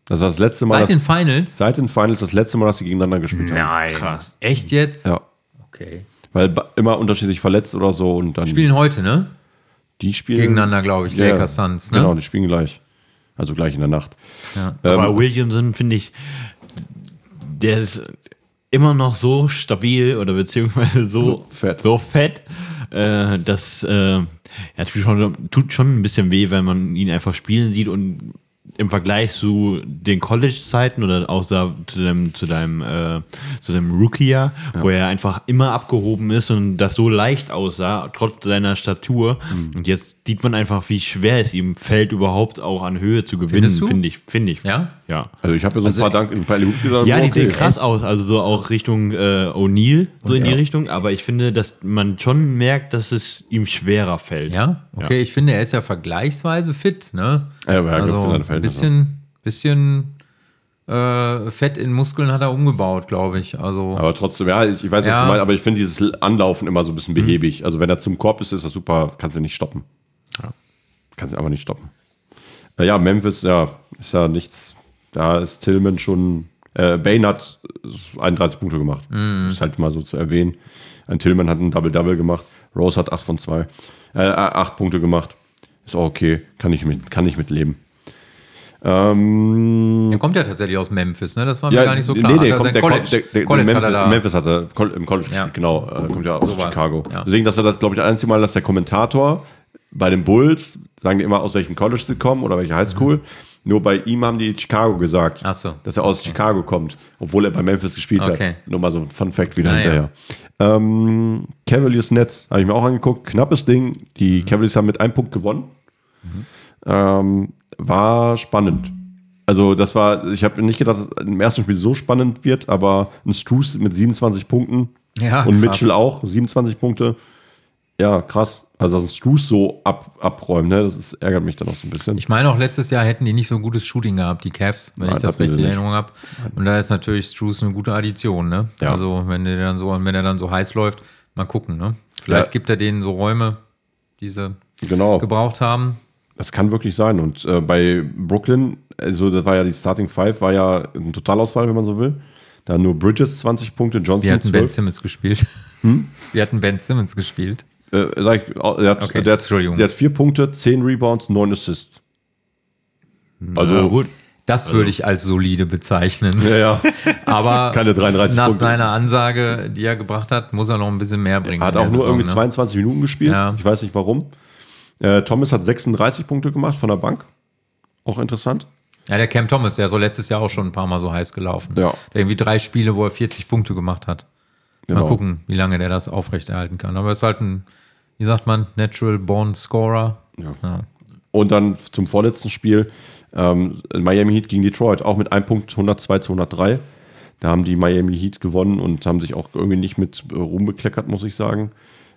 Das war das letzte Mal. Seit dass- den Finals? seit den Finals das letzte Mal, dass sie gegeneinander gespielt haben. Nein. Krass. Echt jetzt? Ja. Okay. Weil immer unterschiedlich verletzt oder so und dann Spielen heute, ne? die spielen Gegeneinander, glaube ich, Ja, Lakers Suns, ne? Genau, die spielen gleich. Also gleich in der Nacht. Ja. Ähm, Aber Williamson finde ich, der ist immer noch so stabil oder beziehungsweise so, So fett. so fett äh, dass äh, ja, tut, schon, tut schon ein bisschen weh, wenn man ihn einfach spielen sieht und im Vergleich zu den College-Zeiten oder auch da, zu deinem, zu deinem, äh, zu deinem Rookie-Jahr, wo er einfach immer abgehoben ist und das so leicht aussah, trotz seiner Statur. Mhm. Und jetzt sieht man einfach, wie schwer es ihm fällt, überhaupt auch an Höhe zu gewinnen, finde ich. Finde ich. Ja? Ja. Also ich habe ja so ein Also- paar Dank ein paar Hut gesagt. Ja, so, die okay. sehen krass aus, also so auch Richtung äh, O'Neill, so in die ja. Richtung, aber ich finde, dass man schon merkt, dass es ihm schwerer fällt. Ja? Okay, ich finde, er ist ja vergleichsweise fit, ne? Ja, aber ja, also ein bisschen, bisschen äh, Fett in Muskeln hat er umgebaut, glaube ich. Also Aber trotzdem, ja, ich, ich weiß, was Ja. Mhm. du meinst, aber ich finde dieses Anlaufen immer so ein bisschen behäbig. Also wenn er zum Korb ist, ist das super, kannst du nicht stoppen. Ja. Kannst du einfach nicht stoppen. Äh, ja, Memphis, ja, ist ja nichts. Da ist Tillman schon. Äh, Bane hat 31 Punkte gemacht. Mhm. Ist halt mal so zu erwähnen. Ein Tillman hat ein Double-Double gemacht. Rose hat 8 von 2. Äh, 8 Punkte gemacht. Ist auch okay. Kann ich mit, kann ich mit leben. Ähm, er kommt ja tatsächlich aus Memphis, ne? Das war mir ja, gar nicht so klar. Nee, nee, er kommt, der, College, kommt, der, der, College Memphis, hat er. Memphis hat er im College Ja. gespielt, genau. Äh, kommt ja aus So Chicago. ja. Deswegen, das ist das, glaube ich, das einzige Mal, dass der Kommentator bei den Bulls, sagen die immer, aus welchem College sie kommen oder welche Highschool. Nur bei ihm haben die Chicago gesagt, Mhm. So. dass er aus Chicago kommt, obwohl er bei Memphis gespielt Okay. hat. Nur mal so ein Fun Fact wieder Ah, ja. hinterher. Ähm, Cavaliers Nets habe ich mir auch angeguckt. Knappes Ding. Die Cavaliers haben mit einem Punkt gewonnen. Ähm, war spannend. Also das war, ich habe nicht gedacht, dass es im ersten Spiel so spannend wird, aber ein Struce mit 27 Punkten Ja, und krass. Mitchell auch 27 Punkte. Ja, krass. Also dass ein Struce so ab, abräumt, ne? das ist, ärgert mich dann auch so ein bisschen. Ich meine auch letztes Jahr hätten die nicht so ein gutes Shooting gehabt, die Cavs, wenn Nein, ich das richtig in. Erinnerung habe. Und da ist natürlich Struce eine gute Addition, ne? Ja. Also wenn der dann so, wenn er dann so heiß läuft, mal gucken, ne? Vielleicht Ja. gibt er denen so Räume, die sie genau. gebraucht haben. Das kann wirklich sein. Und äh, bei Brooklyn, also das war ja die Starting Five, war ja ein Totalausfall, wenn man so will. Da nur Bridges 20 Punkte, Johnson Wir hatten Ben 12. Simmons gespielt. Hm? Wir hatten Ben Simmons gespielt. Äh, sag ich, oh, der, hat, Okay, der, hat, der hat vier Punkte, 10 Rebounds, 9 Assists. Also Ja, gut. Das würde ich als solide bezeichnen. Ja, ja. [LAUGHS] Aber Keine 33 nach Punkte. seiner Ansage, die er gebracht hat, muss er noch ein bisschen mehr bringen. Er hat auch nur Saison, irgendwie ne? 22 Minuten gespielt. Ja. Ich weiß nicht warum. Äh, Thomas hat 36 Punkte gemacht von der Bank. Auch interessant. Ja, der Cam Thomas, der ist so letztes Jahr auch schon ein paar Mal so heiß gelaufen. Ja. Der irgendwie drei Spiele, wo er 40 Punkte gemacht hat. Genau. Mal gucken, wie lange der das aufrechterhalten kann. Aber er ist halt ein, wie sagt man, Natural Born Scorer. Ja. Ja. Und dann zum vorletzten Spiel ähm, Miami Heat gegen Detroit, auch mit einem Punkt 102 zu 103. Da haben die Miami Heat gewonnen und haben sich auch irgendwie nicht mit äh, Ruhm bekleckert, muss ich sagen.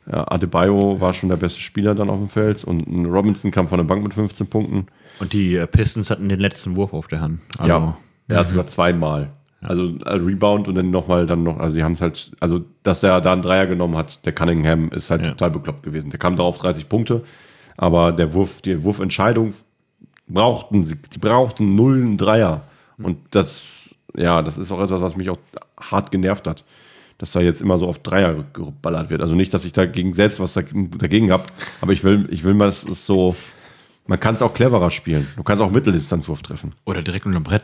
Äh, Adebayo war schon der beste Spieler dann auf dem Feld und ein Robinson kam von der Bank mit 15 Punkten. Und die äh, Pistons hatten den letzten Wurf auf der Hand. Also, ja, er hat sogar zweimal. Also äh, Rebound und dann nochmal dann noch, also sie haben es halt, also dass er da einen Dreier genommen hat, der Cunningham ist halt Ja. total bekloppt gewesen. Der kam darauf 30 Punkte, aber der Wurf, die Wurfentscheidung brauchten sie, die brauchten null einen Dreier. Und das, ja, das ist auch etwas, was mich auch hart genervt hat. Dass da jetzt immer so auf Dreier geballert wird. Also nicht, dass ich dagegen selbst was dagegen habe, aber ich will, ich will mal, dass es so, man kann es auch cleverer spielen. Du kannst auch Mitteldistanzwurf treffen. Oder direkt unter dem Brett.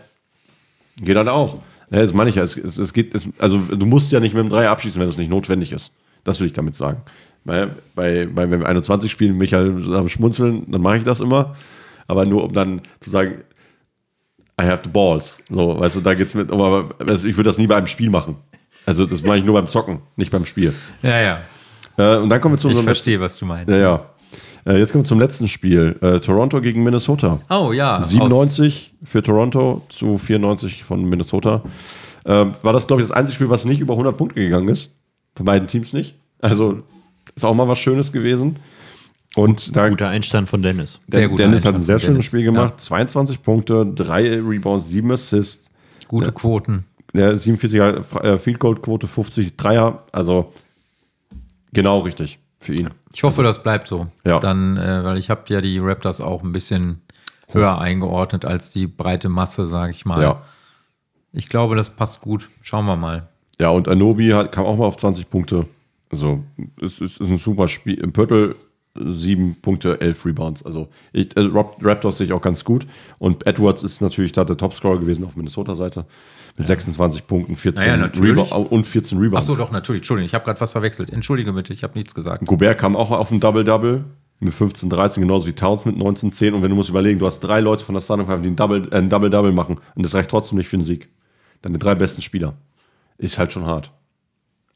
Geht halt auch. Ja, das meine ich ja. Es, es, es geht, es, also du musst ja nicht mit dem Dreier abschießen, wenn das nicht notwendig ist. Das will ich damit sagen. Bei, bei, bei wenn wir 21 spielen, mich halt schmunzeln, dann mache ich das immer. Aber nur um dann zu sagen, I have the balls. So, weißt du, da geht's mit, aber also ich würde das nie bei einem Spiel machen. Also das mache ich nur beim Zocken, nicht beim Spiel. Ja, ja. Äh, und dann kommen wir zu Ich unserem verstehe, was du meinst. Ja, ja. Äh, jetzt kommen wir zum letzten Spiel. Äh, Toronto gegen Minnesota. Oh ja. 97 für Toronto zu 94 von Minnesota. Ähm, war das, glaube ich, das einzige Spiel, was nicht über 100 Punkte gegangen ist. Von beiden Teams nicht. Also ist auch mal was Schönes gewesen. Und da Guter Einstand von Dennis. Sehr guter Dennis hat ein Einstand sehr schönes. Spiel gemacht. 22 Punkte, 3 Rebounds, 7 Assists. aus. Gute Quoten. Der 47er äh, Field Goal Quote, 50 Dreier. Also genau richtig für ihn. Ich hoffe, das bleibt so. Ja. Dann, äh, weil ich habe ja die Raptors auch ein bisschen höher eingeordnet als die breite Masse, sage ich mal. Ja. Ich glaube, das passt gut. Schauen wir mal. Ja, und Anobi hat, kam auch mal auf 20 Punkte. Also, es ist, ist ein super Spiel. Im Pörtl 7 Punkte, 11 Rebounds. Also, ich, äh, Rap- Raptors sehe ich auch ganz gut. Und Edwards ist natürlich da der Topscorer gewesen auf Minnesota-Seite. Mit 26 Punkten, 14 Naja, und 14 Rebounds. Achso, doch, natürlich. Entschuldigung, ich habe gerade was verwechselt. Entschuldige bitte, ich habe nichts gesagt. Gobert kam auch auf ein Double-Double mit 15, 13, genauso wie Towns mit 19, 10. Und wenn du musst überlegen, du hast drei Leute von der Starting Five, die ein Double- äh, ein Double-Double machen und das reicht trotzdem nicht für den Sieg. Deine drei besten Spieler. Ist halt schon hart.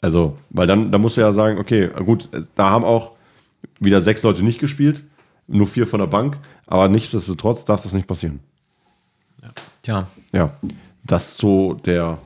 Also, weil dann, dann musst du ja sagen, okay, gut, da haben auch wieder sechs Leute nicht gespielt, nur vier von der Bank, aber nichtsdestotrotz darf das nicht passieren. Tja, Ja, das zu der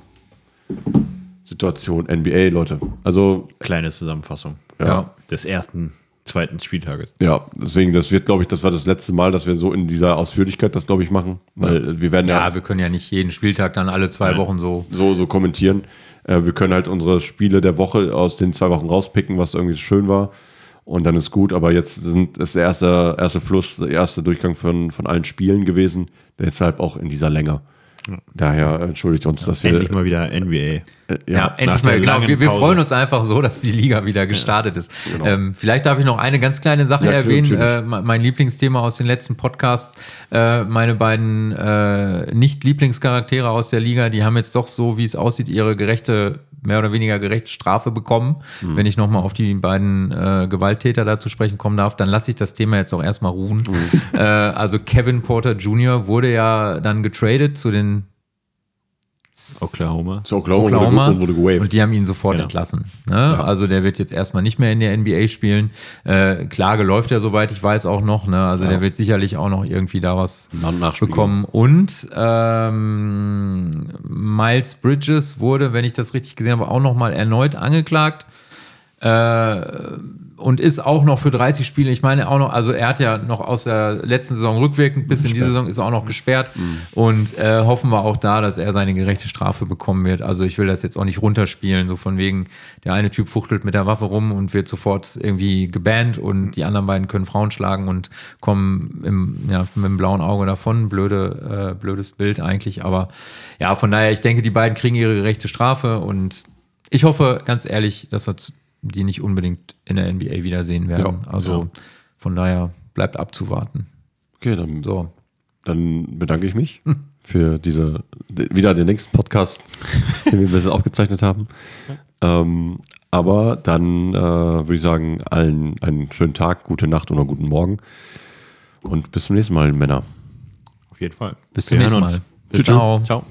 Situation NBA, Leute. Also, Kleine Zusammenfassung ja. ja. des ersten, zweiten Spieltages. Ja, deswegen, das wird, glaube ich, das war das letzte Mal, dass wir so in dieser Ausführlichkeit das, glaube ich, machen. Weil wir werden ja, Ja, wir können ja nicht jeden Spieltag dann alle zwei Wochen so. so, so kommentieren. Äh, wir können halt unsere Spiele der Woche aus den zwei Wochen rauspicken, was irgendwie schön war. Und dann ist gut, aber jetzt sind das der erste, erste Fluss, der erste Durchgang von, von allen Spielen gewesen. Deshalb auch in dieser Länge. Daher entschuldigt uns, dass wir. Endlich mal wieder NBA. äh, Ja, endlich nach mal. Genau, wir, wir freuen uns einfach so, dass die Liga wieder gestartet ist. Ähm, vielleicht darf ich noch eine ganz kleine Sache Ja, erwähnen. Äh, me- mein Lieblingsthema aus den letzten Podcasts. Äh, meine beiden äh, Nicht-Lieblingscharaktere aus der Liga, die haben jetzt doch so, wie es aussieht, ihre gerechte, mehr oder weniger gerechte Strafe bekommen. Mhm. Wenn ich nochmal auf die beiden äh, Gewalttäter da zu sprechen kommen darf, dann lasse ich das Thema jetzt auch erstmal ruhen. Mhm. Äh, also Kevin Porter Jr. wurde ja dann getradet zu den Oklahoma. So, Oklahoma, Oklahoma wurde, wurde gewaved. und die haben ihn sofort Genau. entlassen. Ne? Also der wird jetzt erstmal nicht mehr in der NBA spielen. Äh, Klage läuft ja soweit, ich weiß auch noch. Ne? Also der wird sicherlich auch noch irgendwie da was bekommen. Und ähm, Miles Bridges wurde, wenn ich das richtig gesehen habe, auch noch mal erneut angeklagt. Äh, und ist auch noch für 30 Spiele, ich meine auch noch, also er hat ja noch aus der letzten Saison rückwirkend bis in diese Saison ist er auch noch gesperrt. Und äh, hoffen wir auch da, dass er seine gerechte Strafe bekommen wird. Also ich will das jetzt auch nicht runterspielen, so von wegen, der eine Typ fuchtelt mit der Waffe rum und wird sofort irgendwie gebannt und die anderen beiden können Frauen schlagen und kommen im, ja, mit dem blauen Auge davon. Blöde, äh, blödes Bild eigentlich, aber ja, von daher, ich denke, die beiden kriegen ihre gerechte Strafe und ich hoffe ganz ehrlich, dass wir die nicht unbedingt in der NBA wiedersehen werden. Ja, also ja. von daher bleibt abzuwarten. Okay, dann, So. dann bedanke ich mich [LAUGHS] für diese, wieder den nächsten Podcast, [LAUGHS] den wir ein bisschen aufgezeichnet haben. Ähm, aber dann äh, würde ich sagen, allen einen schönen Tag, gute Nacht oder guten Morgen. Und bis zum nächsten Mal, Männer. Auf jeden Fall. Bis zum nächsten. Mal. Bis Ciao. Ciao.